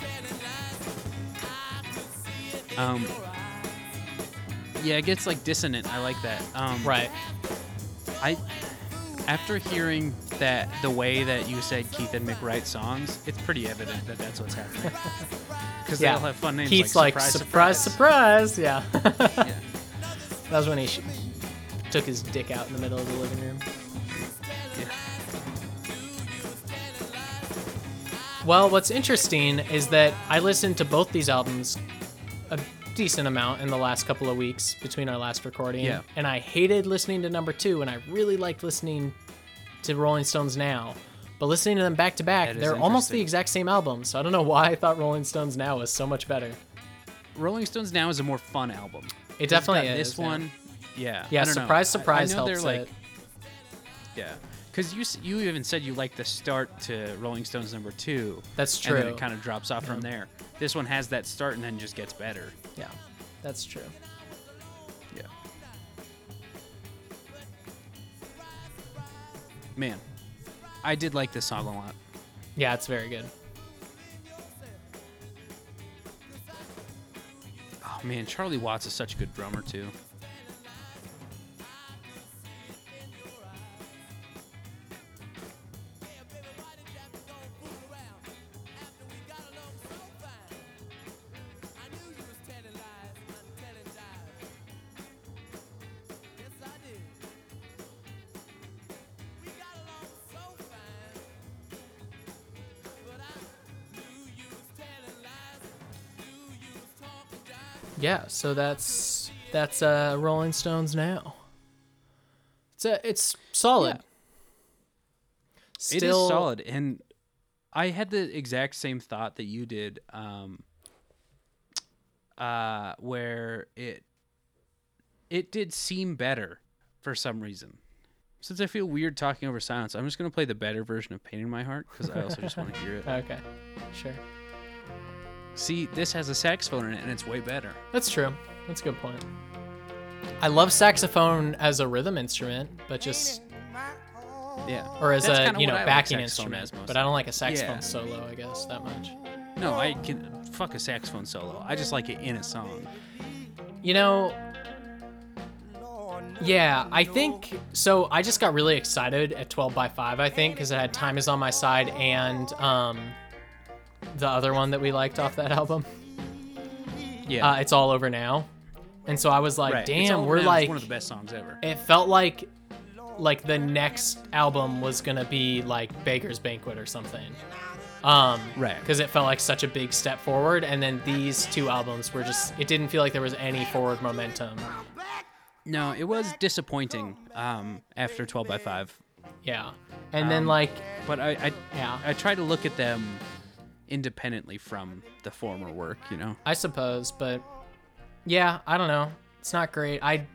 Um Yeah, it gets like dissonant. I like that. Um right. I after hearing that the way that you said Keith and Mick write songs, it's pretty evident that that's what's happening. <laughs> Because Yeah. they all have fun names. Keith's like, like, surprise, surprise, surprise. Yeah. Yeah. <laughs> that was when he sh- took his dick out in the middle of the living room. Well, what's interesting is that I listened to both these albums a decent amount in the last couple of weeks between our last recording. Yeah. And I hated listening to number two, and I really liked listening to Rolling Stones now. But listening to them back to back, they're almost the exact same album. So I don't know why I thought Rolling Stones now was so much better. Rolling Stones now is a more fun album. It definitely is. This yeah. one, yeah. Yeah, I know. surprise, I- surprise I, know helps they're like, it. Yeah, because you you even said you like the start to Rolling Stones number two. That's true. And then it kind of drops off from there. This one has that start and then just gets better. Yeah, that's true. Yeah. Man, I did like this song a lot. Yeah, it's very good. Oh man, Charlie Watts is such a good drummer too. Yeah, so that's that's uh Rolling Stones now. It's a, it's solid. Yeah. Still it is solid, and I had the exact same thought that you did. Um, uh, where it it did seem better for some reason. Since I feel weird talking over silence, I'm just gonna play the better version of "Pain in My Heart" because I also just want to hear it. <laughs> Okay, sure. See, this has a saxophone in it, and it's way better. That's true. That's a good point. I love saxophone as a rhythm instrument, but just Yeah, or as That's a you know I like backing instrument. as But I don't like a saxophone Yeah. solo, I guess that much. No, I can fuck a saxophone solo. I just like it in a song. You know, yeah, I think so. I just got really excited at 12 by 5, I think, because it had Time is on My Side and um, the other one that we liked off that album. Yeah, Uh, it's All Over Now. And so I was like, right. Damn, we're like, one of the best songs ever. it felt like like the next album was gonna be like Beggars Banquet or something. Um, Right. Because it felt like such a big step forward, and then these two albums were just. It didn't feel like there was any forward momentum. No, it was disappointing um, after 12 by 5. Yeah. And then Um, like, But I, I, yeah, I try to look at them independently from the former work, you know? I suppose, but yeah, I don't know. It's not great. I.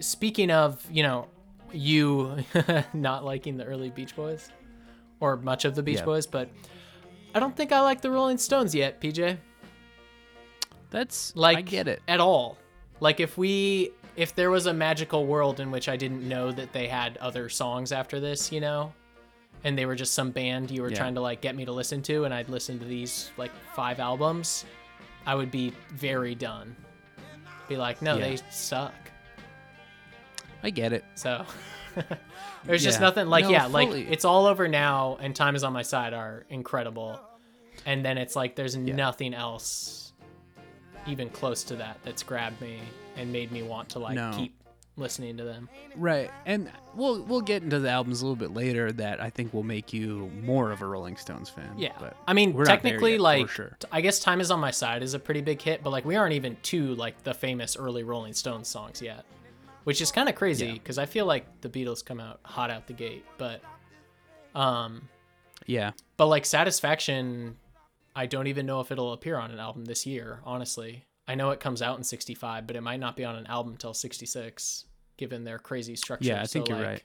Speaking of, you know, you <laughs> not liking the early Beach Boys, or much of the Beach Yeah. Boys, but I don't think I like the Rolling Stones yet, PJ. That's, Like, I get it. at all. Like if we, if there was a magical world in which I didn't know that they had other songs after this, you know, and they were just some band you were Yeah. trying to like get me to listen to, and I'd listen to these like five albums, I would be very done. Be like, no, Yeah. they suck. I get it. So <laughs> there's just nothing like No, yeah, like it's all over now, and Time is on my side are incredible, and then it's like there's nothing else even close to that that's grabbed me and made me want to like No. keep listening to them. Right. And we'll we'll get into the albums a little bit later that I think will make you more of a Rolling Stones fan. Yeah, But I mean technically yet, like sure. I guess Time is on my side is a pretty big hit, but like we aren't even to like the famous early Rolling Stones songs yet, which is kind of crazy Yeah. because I feel like the Beatles come out hot out the gate, but um. Yeah. But like Satisfaction, I don't even know if it'll appear on an album this year, honestly. I know it comes out in 65, but it might not be on an album till 66, given their crazy structure. Yeah, I think So, you're like- right.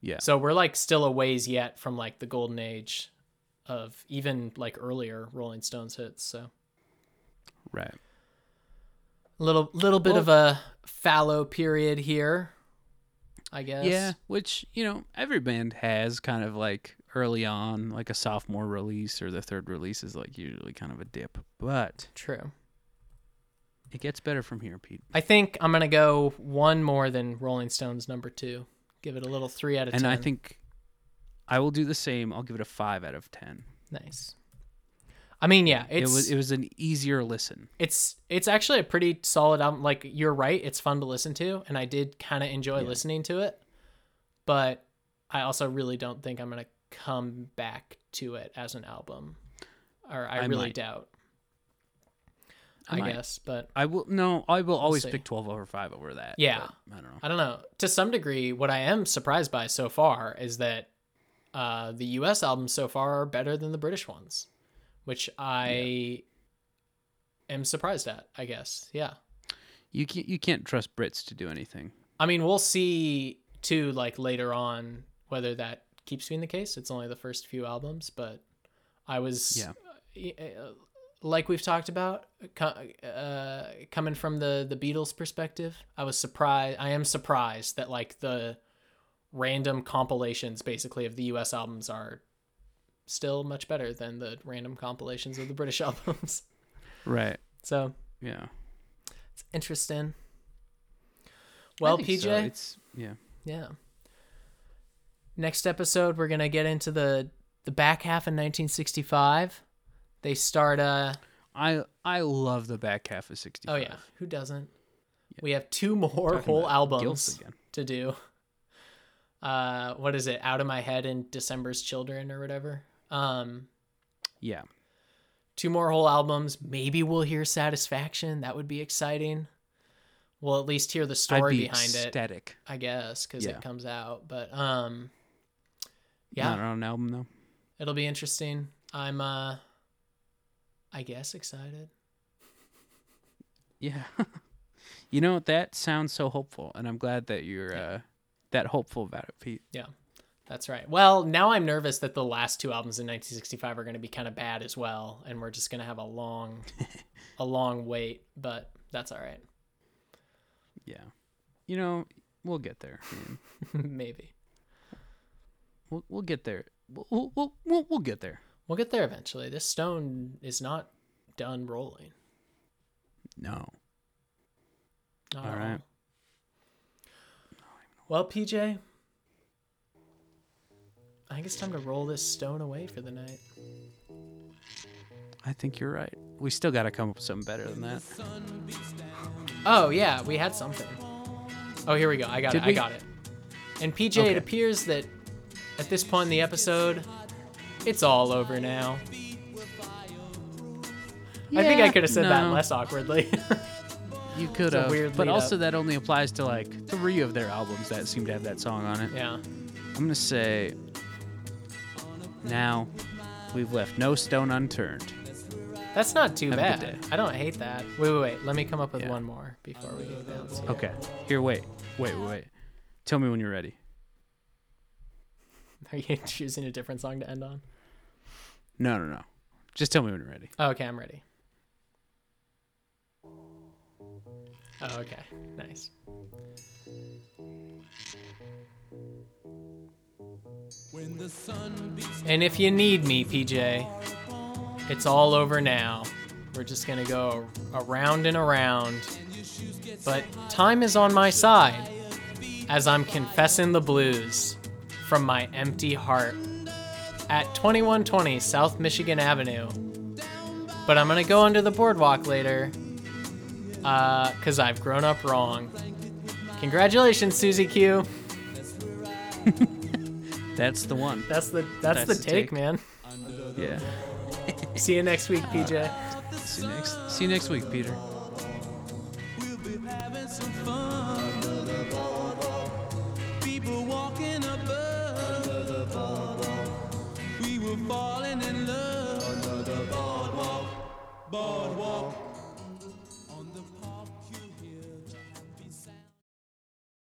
Yeah. So we're like still a ways yet from like the golden age of even like earlier Rolling Stones hits. So Right. a little little bit Well- of a fallow period here, I guess. Yeah, which, you know, every band has kind of like early on, like a sophomore release or the third release is like usually kind of a dip. But True. It gets better from here, Pete. I think I'm gonna go one more than Rolling Stones number two. Give it a little three out of And ten. I think I will do the same. I'll give it a five out of ten. Nice. I mean, yeah, It was it was an easier listen. it's it's actually a pretty solid album. Like you're right, it's fun to listen to, and I did kind of enjoy Yeah. listening to it. But I also really don't think I'm gonna come back to it as an album, or I, I really might. doubt. I might. guess, but I will no. I will always see. pick twelve over five over that. Yeah. I don't know. I don't know. To some degree, what I am surprised by so far is that uh, the U.S. albums so far are better than the British ones, which I am surprised at. I guess, yeah. You can't. You can't trust Brits to do anything. I mean, we'll see too, like later on, whether that keeps being the case. It's only the first few albums, but I was, Yeah. uh, like we've talked about, uh, coming from the the Beatles perspective, I was surprised. I am surprised that like the random compilations, basically of the U.S. albums, are still much better than the random compilations of the British <laughs> albums. Right. so Yeah. it's interesting. Well, PJ, so. It's yeah. Yeah. Next episode, we're gonna get into the the back half of 1965. They start. Uh I I love the back half of sixty. oh yeah, who doesn't? We have two more Talking whole albums to do. Uh, what is it? Out of my head and December's Children or whatever. Um, Yeah. two more whole albums. Maybe we'll hear Satisfaction. That would be exciting. We'll at least hear the story be behind it, ecstatic. I guess, because Yeah. it comes out. But um, yeah, Not on an album though. It'll be interesting. I'm uh I guess excited. Yeah. <laughs> you know that sounds so hopeful, and I'm glad that you're uh, that hopeful about it, Pete. Yeah. That's right. Well, now I'm nervous that the last two albums in 1965 are going to be kind of bad as well and we're just going to have a long <laughs> a long wait, but that's all right. Yeah. You know, we'll get there. <laughs> Maybe. We'll we'll get there. We'll we'll, we'll, we'll get there. We'll get there eventually. This stone is not done rolling. No. Not All. Well, PJ, I think it's time to roll this stone away for the night. I think you're right. We still got to come up with something better than that. Oh yeah, we had something. Oh, here we go. I got Did it. we? I got it. And PJ, Okay. it appears that at this point in the episode, it's all over now. I think I could have said that less awkwardly. You could have, weird but also up. that only applies to like three of their albums that seem to have that song on it. yeah. I'm gonna say now we've left no stone unturned. That's not too Have bad. I don't hate that. Wait, wait, wait. Let me come up with Yeah. one more before we go down. to- Okay. Here, wait, wait, wait, wait. Tell me when you're ready. <laughs> Are you choosing a different song to end on? No, no, no. Just tell me when you're ready. Oh, okay, I'm ready. Oh, okay. Nice. When the sun beats And if you need me, PJ, it's all over now. We're just gonna go around and around. But time is on my side as I'm confessing the blues from my empty heart at 2120 South Michigan Avenue. But I'm gonna go under the boardwalk later, uh, cause I've grown up wrong. Congratulations, Susie Q. <laughs> That's the one. That's the that's, That's the the take, take. man. Yeah. See you next week, PJ. See you next. See you next week, Peter.